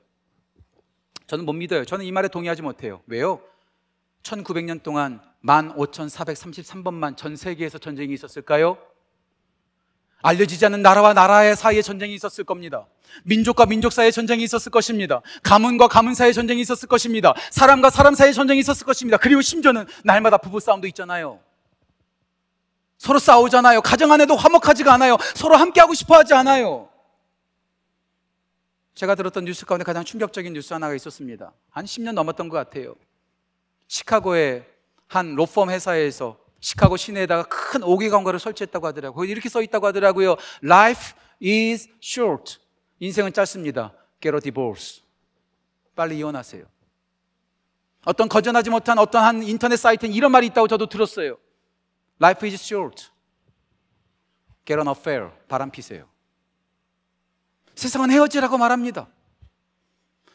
저는 못 믿어요. 저는 이 말에 동의하지 못해요. 왜요? 1900년 동안 15,433번만 전 세계에서 전쟁이 있었을까요? 알려지지 않는 나라와 나라의 사이에 전쟁이 있었을 겁니다. 민족과 민족 사이에 전쟁이 있었을 것입니다. 가문과 가문 사이에 전쟁이 있었을 것입니다. 사람과 사람 사이에 전쟁이 있었을 것입니다. 그리고 심지어는 날마다 부부 싸움도 있잖아요. 서로 싸우잖아요. 가정 안에도 화목하지가 않아요. 서로 함께하고 싶어 하지 않아요. 제가 들었던 뉴스 가운데 가장 충격적인 뉴스 하나가 있었습니다. 한 10년 넘었던 것 같아요. 시카고의 한 로펌 회사에서 시카고 시내에다가 큰 5개 광고를 설치했다고 하더라고요. 이렇게 써 있다고 하더라고요. Life is short. 인생은 짧습니다. Get a divorce. 빨리 이혼하세요. 어떤 거절하지 못한 어떤 한 인터넷 사이트는 이런 말이 있다고 저도 들었어요. Life is short. Get an affair. 바람 피세요. 세상은 헤어지라고 말합니다.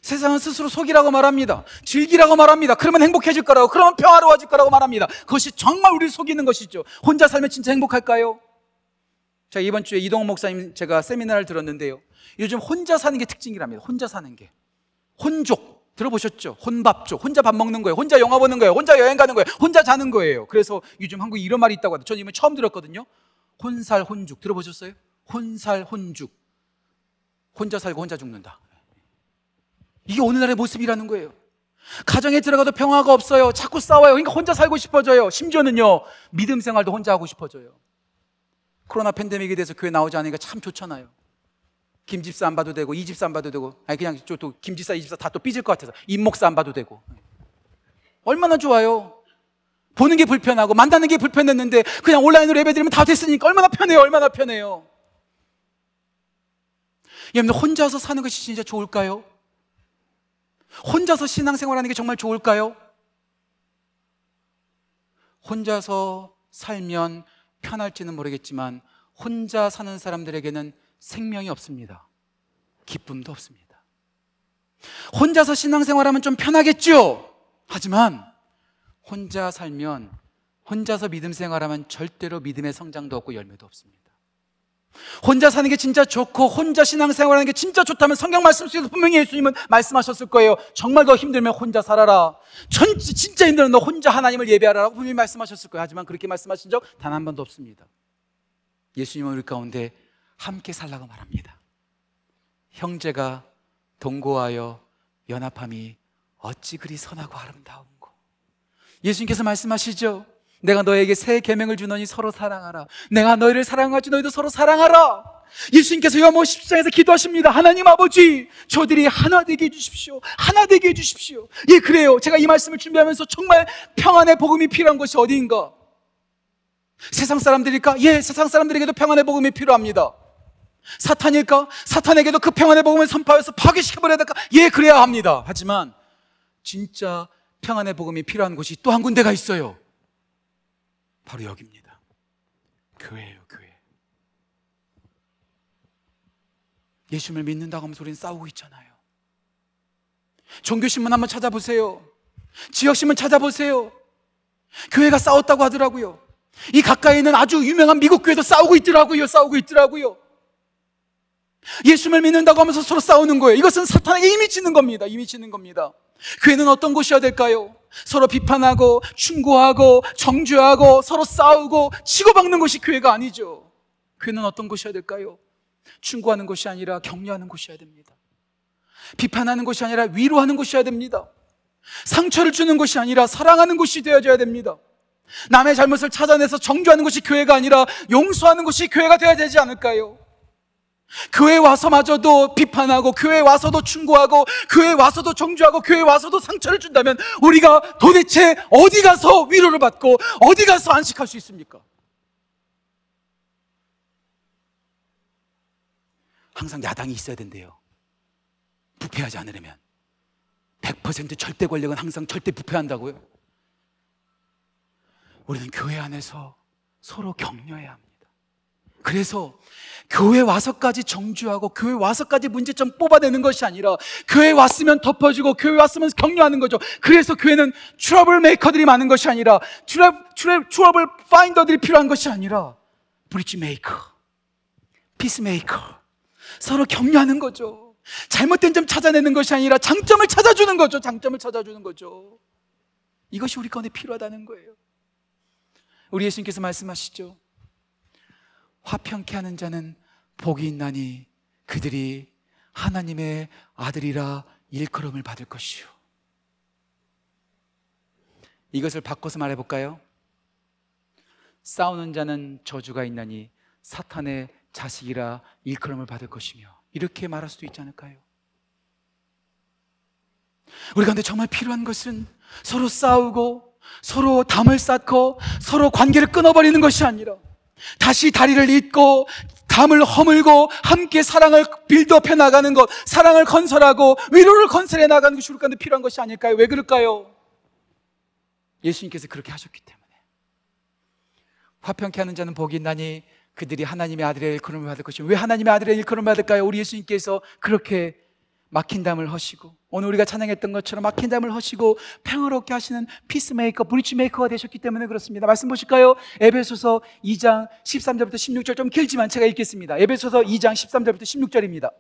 세상은 스스로 속이라고 말합니다. 즐기라고 말합니다. 그러면 행복해질 거라고, 그러면 평화로워질 거라고 말합니다. 그것이 정말 우리를 속이는 것이죠. 혼자 살면 진짜 행복할까요? 자, 이번 주에 이동호 목사님 제가 세미나를 들었는데요. 요즘 혼자 사는 게 특징이랍니다. 혼자 사는 게. 혼족. 들어보셨죠? 혼밥족. 혼자 밥 먹는 거예요. 혼자 영화 보는 거예요. 혼자 여행 가는 거예요. 혼자 자는 거예요. 그래서 요즘 한국에 이런 말이 있다고 하더라고요. 저는 이번 처음 들었거든요. 혼살 혼죽. 들어보셨어요? 혼살 혼죽. 혼자 살고 혼자 죽는다. 이게 오늘날의 모습이라는 거예요. 가정에 들어가도 평화가 없어요. 자꾸 싸워요. 그러니까 혼자 살고 싶어져요. 심지어는요, 믿음 생활도 혼자 하고 싶어져요. 코로나 팬데믹에 대해서 교회 나오지 않으니까 참 좋잖아요. 김 집사 안 봐도 되고, 이 집사 안 봐도 되고, 아니, 그냥 또 김 집사, 이 집사 다 또 삐질 것 같아서, 임 목사 안 봐도 되고. 얼마나 좋아요. 보는 게 불편하고, 만나는 게 불편했는데, 그냥 온라인으로 예배 드리면 다 됐으니까 얼마나 편해요. 얼마나 편해요. 여러분, 혼자서 사는 것이 진짜 좋을까요? 혼자서 신앙생활하는 게 정말 좋을까요? 혼자서 살면 편할지는 모르겠지만 혼자 사는 사람들에게는 생명이 없습니다. 기쁨도 없습니다. 혼자서 신앙생활하면 좀 편하겠죠? 하지만 혼자 살면 혼자서 믿음 생활하면 절대로 믿음의 성장도 없고 열매도 없습니다. 혼자 사는 게 진짜 좋고 혼자 신앙 생활하는 게 진짜 좋다면 성경 말씀 속에서 분명히 예수님은 말씀하셨을 거예요. 정말 더 힘들면 혼자 살아라. 전 진짜 힘들면 너 혼자 하나님을 예배하라고 분명히 말씀하셨을 거예요. 하지만 그렇게 말씀하신 적 단 한 번도 없습니다. 예수님은 우리 가운데 함께 살라고 말합니다. 형제가 동거하여 연합함이 어찌 그리 선하고 아름다운고. 예수님께서 말씀하시죠. 내가 너에게 새 계명을 주노니 서로 사랑하라. 내가 너희를 사랑하지 너희도 서로 사랑하라. 예수님께서 요한복음 10장에서 기도하십니다. 하나님 아버지, 저들이 하나 되게 해 주십시오. 하나 되게 해 주십시오. 예, 그래요. 제가 이 말씀을 준비하면서 정말 평안의 복음이 필요한 것이 어디인가? 세상 사람들일까? 예, 세상 사람들에게도 평안의 복음이 필요합니다. 사탄일까? 사탄에게도 그 평안의 복음을 선포해서 파괴시켜버려야 될까? 예, 그래야 합니다. 하지만 진짜 평안의 복음이 필요한 곳이 또 한 군데가 있어요. 바로 여기입니다. 교회예요, 교회. 예수님을 믿는다고 하면서 우리는 싸우고 있잖아요. 종교신문 한번 찾아보세요. 지역신문 찾아보세요. 교회가 싸웠다고 하더라고요. 이 가까이 있는 아주 유명한 미국 교회도 싸우고 있더라고요. 싸우고 있더라고요. 예수님을 믿는다고 하면서 서로 싸우는 거예요. 이것은 사탄에게 이미 치는 겁니다. 이미 치는 겁니다. 교회는 어떤 곳이어야 될까요? 서로 비판하고 충고하고 정죄하고 서로 싸우고 치고박는 것이 교회가 아니죠. 교회는 어떤 곳이어야 될까요? 충고하는 것이 아니라 격려하는 곳이어야 됩니다. 비판하는 것이 아니라 위로하는 곳이어야 됩니다. 상처를 주는 것이 아니라 사랑하는 곳이 되어져야 됩니다. 남의 잘못을 찾아내서 정죄하는 것이 교회가 아니라 용서하는 것이 교회가 되어야 되지 않을까요? 교회 와서마저도 비판하고 교회 와서도 충고하고 교회 와서도 정죄하고 교회 와서도 상처를 준다면 우리가 도대체 어디 가서 위로를 받고 어디 가서 안식할 수 있습니까? 항상 야당이 있어야 된대요. 부패하지 않으려면 100% 절대 권력은 항상 절대 부패한다고요. 우리는 교회 안에서 서로 격려해야 합니다. 그래서 교회 와서까지 정죄하고 교회 와서까지 문제점 뽑아내는 것이 아니라 교회 왔으면 덮어주고 교회 왔으면 격려하는 거죠. 그래서 교회는 trouble maker들이 많은 것이 아니라 trou, trou, trouble finder들이 필요한 것이 아니라 bridge maker, peace maker 서로 격려하는 거죠. 잘못된 점 찾아내는 것이 아니라 장점을 찾아주는 거죠. 장점을 찾아주는 거죠. 이것이 우리 가운데 필요하다는 거예요. 우리 예수님께서 말씀하시죠. 화평케 하는 자는 복이 있나니 그들이 하나님의 아들이라 일컬음을 받을 것이요. 이것을 바꿔서 말해 볼까요? 싸우는 자는 저주가 있나니 사탄의 자식이라 일컬음을 받을 것이며 이렇게 말할 수도 있지 않을까요? 우리 가운데 정말 필요한 것은 서로 싸우고 서로 담을 쌓고 서로 관계를 끊어버리는 것이 아니라 다시 다리를 잇고 담을 허물고 함께 사랑을 빌드업해 나가는 것, 사랑을 건설하고 위로를 건설해 나가는 것이 우리 가운데 필요한 것이 아닐까요? 왜 그럴까요? 예수님께서 그렇게 하셨기 때문에 화평케 하는 자는 복이 있나니 그들이 하나님의 아들의 일컬음을 받을 것이 왜 하나님의 아들의 일컬음을 받을까요? 우리 예수님께서 그렇게 막힌 담을 허시고 오늘 우리가 찬양했던 것처럼 막힌 담을 허시고 평화롭게 하시는 peacemaker, bridge maker가 되셨기 때문에 그렇습니다. 말씀 보실까요? 에베소서 2장 13절부터 16절 좀 길지만 제가 읽겠습니다. 에베소서 2장 13절부터 16절입니다.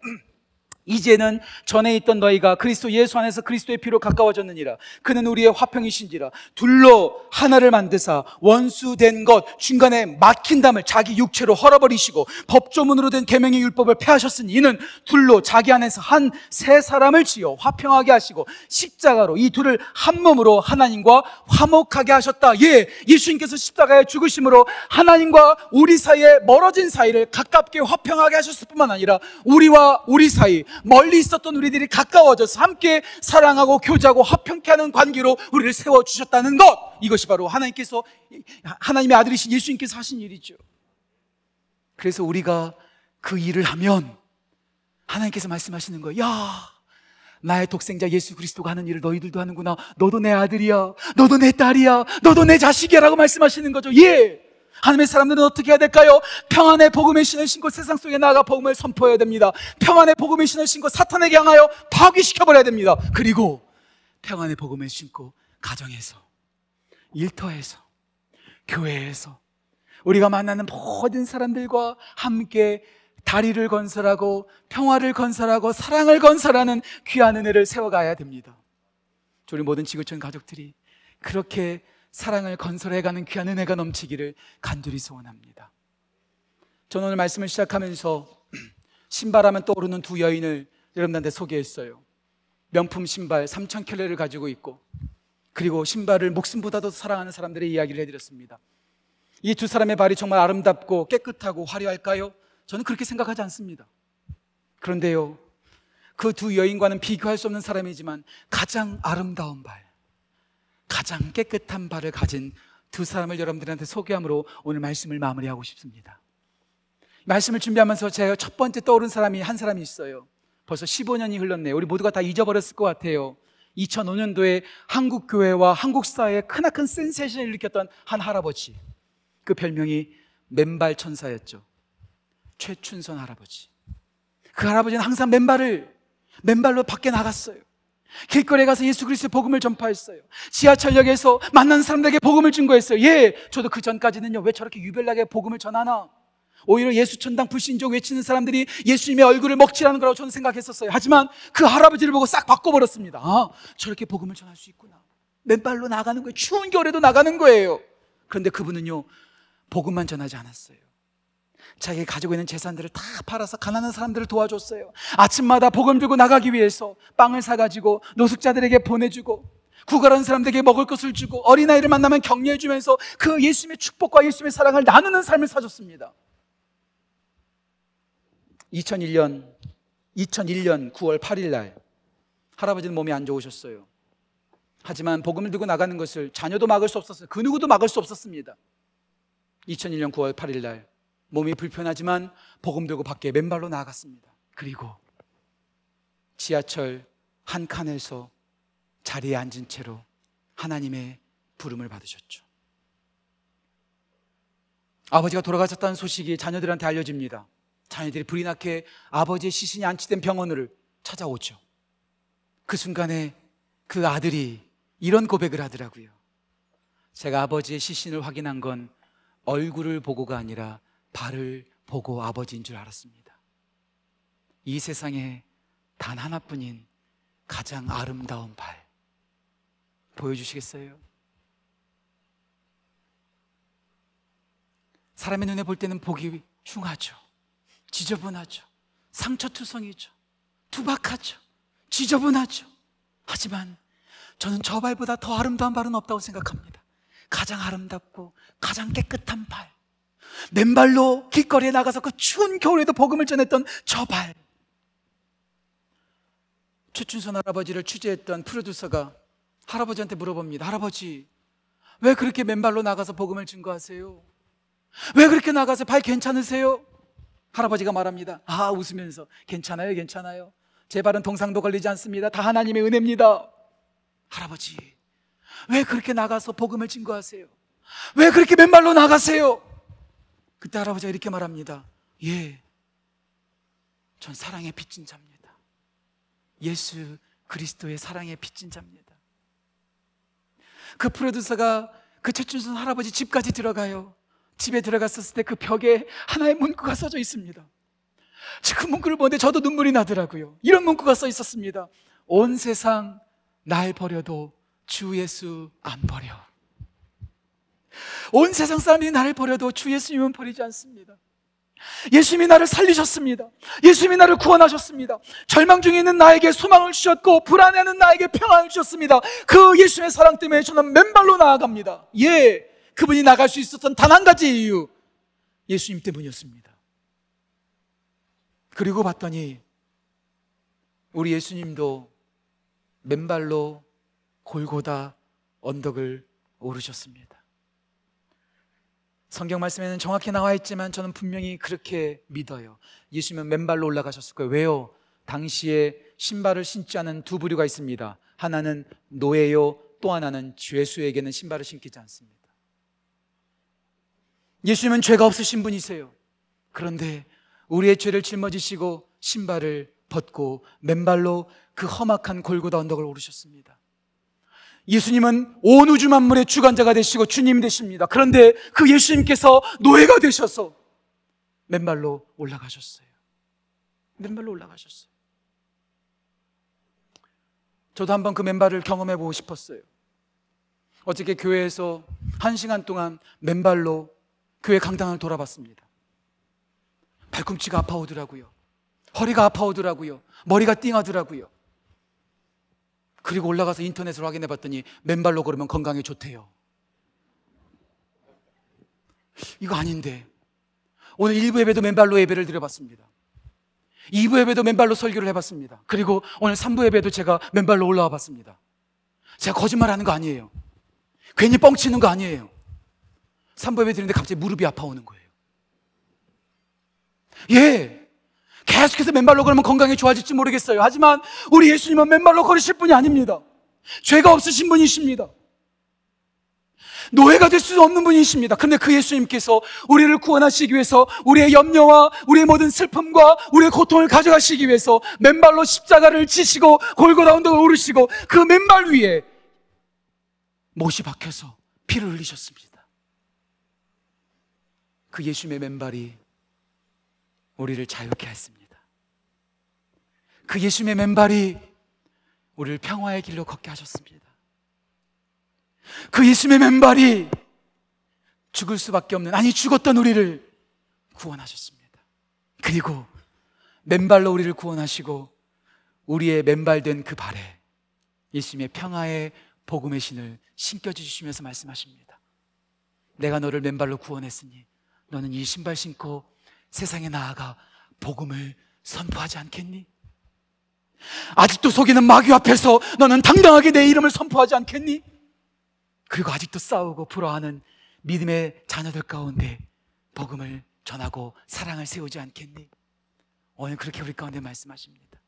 이제는 전에 있던 너희가 그리스도 예수 안에서 그리스도의 피로 가까워졌느니라. 그는 우리의 화평이신지라. 둘로 하나를 만드사 원수된 것 중간에 막힌 담을 자기 육체로 헐어버리시고 법조문으로 된 계명의 율법을 폐하셨으니 이는 둘로 자기 안에서 한 세 사람을 지어 화평하게 하시고 십자가로 이 둘을 한 몸으로 하나님과 화목하게 하셨다. 예, 예수님께서 십자가에 죽으심으로 하나님과 우리 사이에 멀어진 사이를 가깝게 화평하게 하셨을 뿐만 아니라 우리와 우리 사이 멀리 있었던 우리들이 가까워져서 함께 사랑하고 교제하고 화평케 하는 관계로 우리를 세워 주셨다는 것. 이것이 바로 하나님께서 하나님의 아들이신 예수님께서 하신 일이죠. 그래서 우리가 그 일을 하면 하나님께서 말씀하시는 거예요. 야, 나의 독생자 예수 그리스도가 하는 일을 너희들도 하는구나. 너도 내 아들이야. 너도 내 딸이야. 너도 내 자식이야라고 말씀하시는 거죠. 예. 하나님의 사람들은 어떻게 해야 될까요? 평안의 복음의 신을 신고 세상 속에 나가 복음을 선포해야 됩니다. 평안의 복음의 신을 신고 사탄에게 향하여 파괴시켜버려야 됩니다. 그리고 평안의 복음을 신고 가정에서, 일터에서, 교회에서 우리가 만나는 모든 사람들과 함께 다리를 건설하고 평화를 건설하고 사랑을 건설하는 귀한 은혜를 세워가야 됩니다. 우리 모든 지구촌 가족들이 그렇게 사랑을 건설해가는 귀한 은혜가 넘치기를 간절히 소원합니다. 저는 오늘 말씀을 시작하면서 *clears throat* 신발하면 떠오르는 두 여인을 여러분한테 소개했어요. 명품 신발 3천 켤레를 가지고 있고 그리고 신발을 목숨보다도 사랑하는 사람들의 이야기를 해드렸습니다. 이 두 사람의 발이 정말 아름답고 깨끗하고 화려할까요? 저는 그렇게 생각하지 않습니다. 그런데요, 그 두 여인과는 비교할 수 없는 사람이지만 가장 아름다운 발, 가장 깨끗한 발을 가진 두 사람을 여러분들한테 소개함으로 오늘 말씀을 마무리하고 싶습니다. 말씀을 준비하면서 제가 첫 번째 떠오른 사람이 한 사람이 있어요. 벌써 15년이 흘렀네요. 우리 모두가 다 잊어버렸을 것 같아요. 2005년도에 한국 교회와 한국 사회에 크나큰 센세이션을 일으켰던 한 할아버지. 그 별명이 맨발 천사였죠. 최춘선 할아버지. 그 할아버지는 항상 맨발을 맨발로 밖에 나갔어요. 길거리에 가서 예수 그리스도의 복음을 전파했어요. 지하철역에서 만난 사람들에게 복음을 증거했어요. 예, 저도 그 전까지는요, 왜 저렇게 유별나게 복음을 전하나? 오히려 예수 천당 불신족 외치는 사람들이 예수님의 얼굴을 먹칠하는 거라고 저는 생각했었어요. 하지만 그 할아버지를 보고 싹 바꿔버렸습니다. 아, 저렇게 복음을 전할 수 있구나. 맨발로 나가는 거예요. 추운 겨울에도 나가는 거예요. 그런데 그분은요, 복음만 전하지 않았어요. 자기 가지고 있는 재산들을 다 팔아서 가난한 사람들을 도와줬어요. 아침마다 복음 들고 나가기 위해서 빵을 사가지고 노숙자들에게 보내주고 구걸한 사람들에게 먹을 것을 주고 어린아이를 만나면 격려해주면서 그 예수님의 축복과 예수님의 사랑을 나누는 삶을 사줬습니다. 2001년 2001년 9월 8일 날 할아버지는 몸이 안 좋으셨어요. 하지만 복음을 들고 나가는 것을 자녀도 막을 수 없었어요. 그 누구도 막을 수 없었습니다. 2001년 9월 8일 날 몸이 불편하지만 복음 들고 밖에 맨발로 나아갔습니다. 그리고 지하철 한 칸에서 자리에 앉은 채로 하나님의 부름을 받으셨죠. 아버지가 돌아가셨다는 소식이 자녀들한테 알려집니다. 자녀들이 불이 나게 아버지의 시신이 안치된 병원을 찾아오죠. 그 순간에 그 아들이 이런 고백을 하더라고요. 제가 아버지의 시신을 확인한 건 얼굴을 보고가 아니라 발을 보고 아버지인 줄 알았습니다. 이 세상에 단 하나뿐인 가장 아름다운 발. 보여주시겠어요? 사람의 눈에 볼 때는 보기 흉하죠. 지저분하죠. 상처투성이죠. 투박하죠. 지저분하죠. 하지만 저는 저 발보다 더 아름다운 발은 없다고 생각합니다. 가장 아름답고 가장 깨끗한 발. 맨발로 길거리에 나가서 그 추운 겨울에도 복음을 전했던 저 발. 최춘선 할아버지를 취재했던 프로듀서가 할아버지한테 물어봅니다. 할아버지, 왜 그렇게 맨발로 나가서 복음을 증거하세요? 왜 그렇게 나가서 발 괜찮으세요? 할아버지가 말합니다. 아, 웃으면서. 괜찮아요, 괜찮아요. 제 발은 동상도 걸리지 않습니다. 다 하나님의 은혜입니다. 할아버지, 왜 그렇게 나가서 복음을 증거하세요? 왜 그렇게 맨발로 나가세요? 그때 할아버지가 이렇게 말합니다. 예, 전 사랑의 빚진 자입니다. 예수 그리스도의 사랑의 빚진 자입니다. 그 프로듀서가 그 최춘선 할아버지 집까지 들어가요. 집에 들어갔었을 때 그 벽에 하나의 문구가 써져 있습니다. 그 문구를 보는데 저도 눈물이 나더라고요. 이런 문구가 써 있었습니다. 온 세상 날 버려도 주 예수 안 버려. 온 세상 사람이 나를 버려도 주 예수님은 버리지 않습니다. 예수님이 나를 살리셨습니다. 예수님이 나를 구원하셨습니다. 절망 중에 있는 나에게 소망을 주셨고 불안해하는 나에게 평안을 주셨습니다. 그 예수님의 사랑 때문에 저는 맨발로 나아갑니다. 예, 그분이 나갈 수 있었던 단 한 가지 이유 예수님 때문이었습니다. 그리고 봤더니 우리 예수님도 맨발로 골고다 언덕을 오르셨습니다. 성경 말씀에는 정확히 나와 있지만 저는 분명히 그렇게 믿어요. 예수님은 맨발로 올라가셨을 거예요. 왜요? 당시에 신발을 신지 않은 두 부류가 있습니다. 하나는 노예요, 또 하나는 죄수에게는 신발을 신기지 않습니다. 예수님은 죄가 없으신 분이세요. 그런데 우리의 죄를 짊어지시고 신발을 벗고 맨발로 그 험악한 골고다 언덕을 오르셨습니다. 예수님은 온 우주 만물의 주관자가 되시고 주님 되십니다. 그런데 그 예수님께서 노예가 되셔서 맨발로 올라가셨어요. 맨발로 올라가셨어요. 저도 한번 그 맨발을 경험해 보고 싶었어요. 어저께 교회에서 한 시간 동안 맨발로 교회 강당을 돌아봤습니다. 발꿈치가 아파오더라고요. 허리가 아파오더라고요. 머리가 띵하더라고요. 그리고 올라가서 인터넷을 확인해 봤더니 맨발로 걸으면 건강에 좋대요. 이거 아닌데. 오늘 1부 예배도 맨발로 예배를 드려봤습니다. 2부 예배도 맨발로 설교를 해봤습니다. 그리고 오늘 3부 예배도 제가 맨발로 올라와 봤습니다. 제가 거짓말 하는 거 아니에요. 괜히 뻥치는 거 아니에요. 3부 예배 드리는데 갑자기 무릎이 아파오는 거예요. 예. 계속해서 맨발로 걸으면 건강이 좋아질지 모르겠어요. 하지만 우리 예수님은 맨발로 걸으실 분이 아닙니다. 죄가 없으신 분이십니다. 노예가 될 수 없는 분이십니다. 그런데 그 예수님께서 우리를 구원하시기 위해서 우리의 염려와 우리의 모든 슬픔과 우리의 고통을 가져가시기 위해서 맨발로 십자가를 지시고 골고다 언덕을 오르시고 그 맨발 위에 못이 박혀서 피를 흘리셨습니다. 그 예수님의 맨발이 우리를 자유케 했습니다. 그 예수님의 맨발이 우리를 평화의 길로 걷게 하셨습니다. 그 예수님의 맨발이 죽을 수밖에 없는, 아니, 죽었던 우리를 구원하셨습니다. 그리고 맨발로 우리를 구원하시고 우리의 맨발된 그 발에 예수님의 평화의 복음의 신을 신겨주시면서 말씀하십니다. 내가 너를 맨발로 구원했으니 너는 이 신발 신고 세상에 나아가 복음을 선포하지 않겠니? 아직도 속이는 마귀 앞에서 너는 당당하게 내 이름을 선포하지 않겠니? 그리고 아직도 싸우고 불화하는 믿음의 자녀들 가운데 복음을 전하고 사랑을 세우지 않겠니? 오늘 그렇게 우리 가운데 말씀하십니다.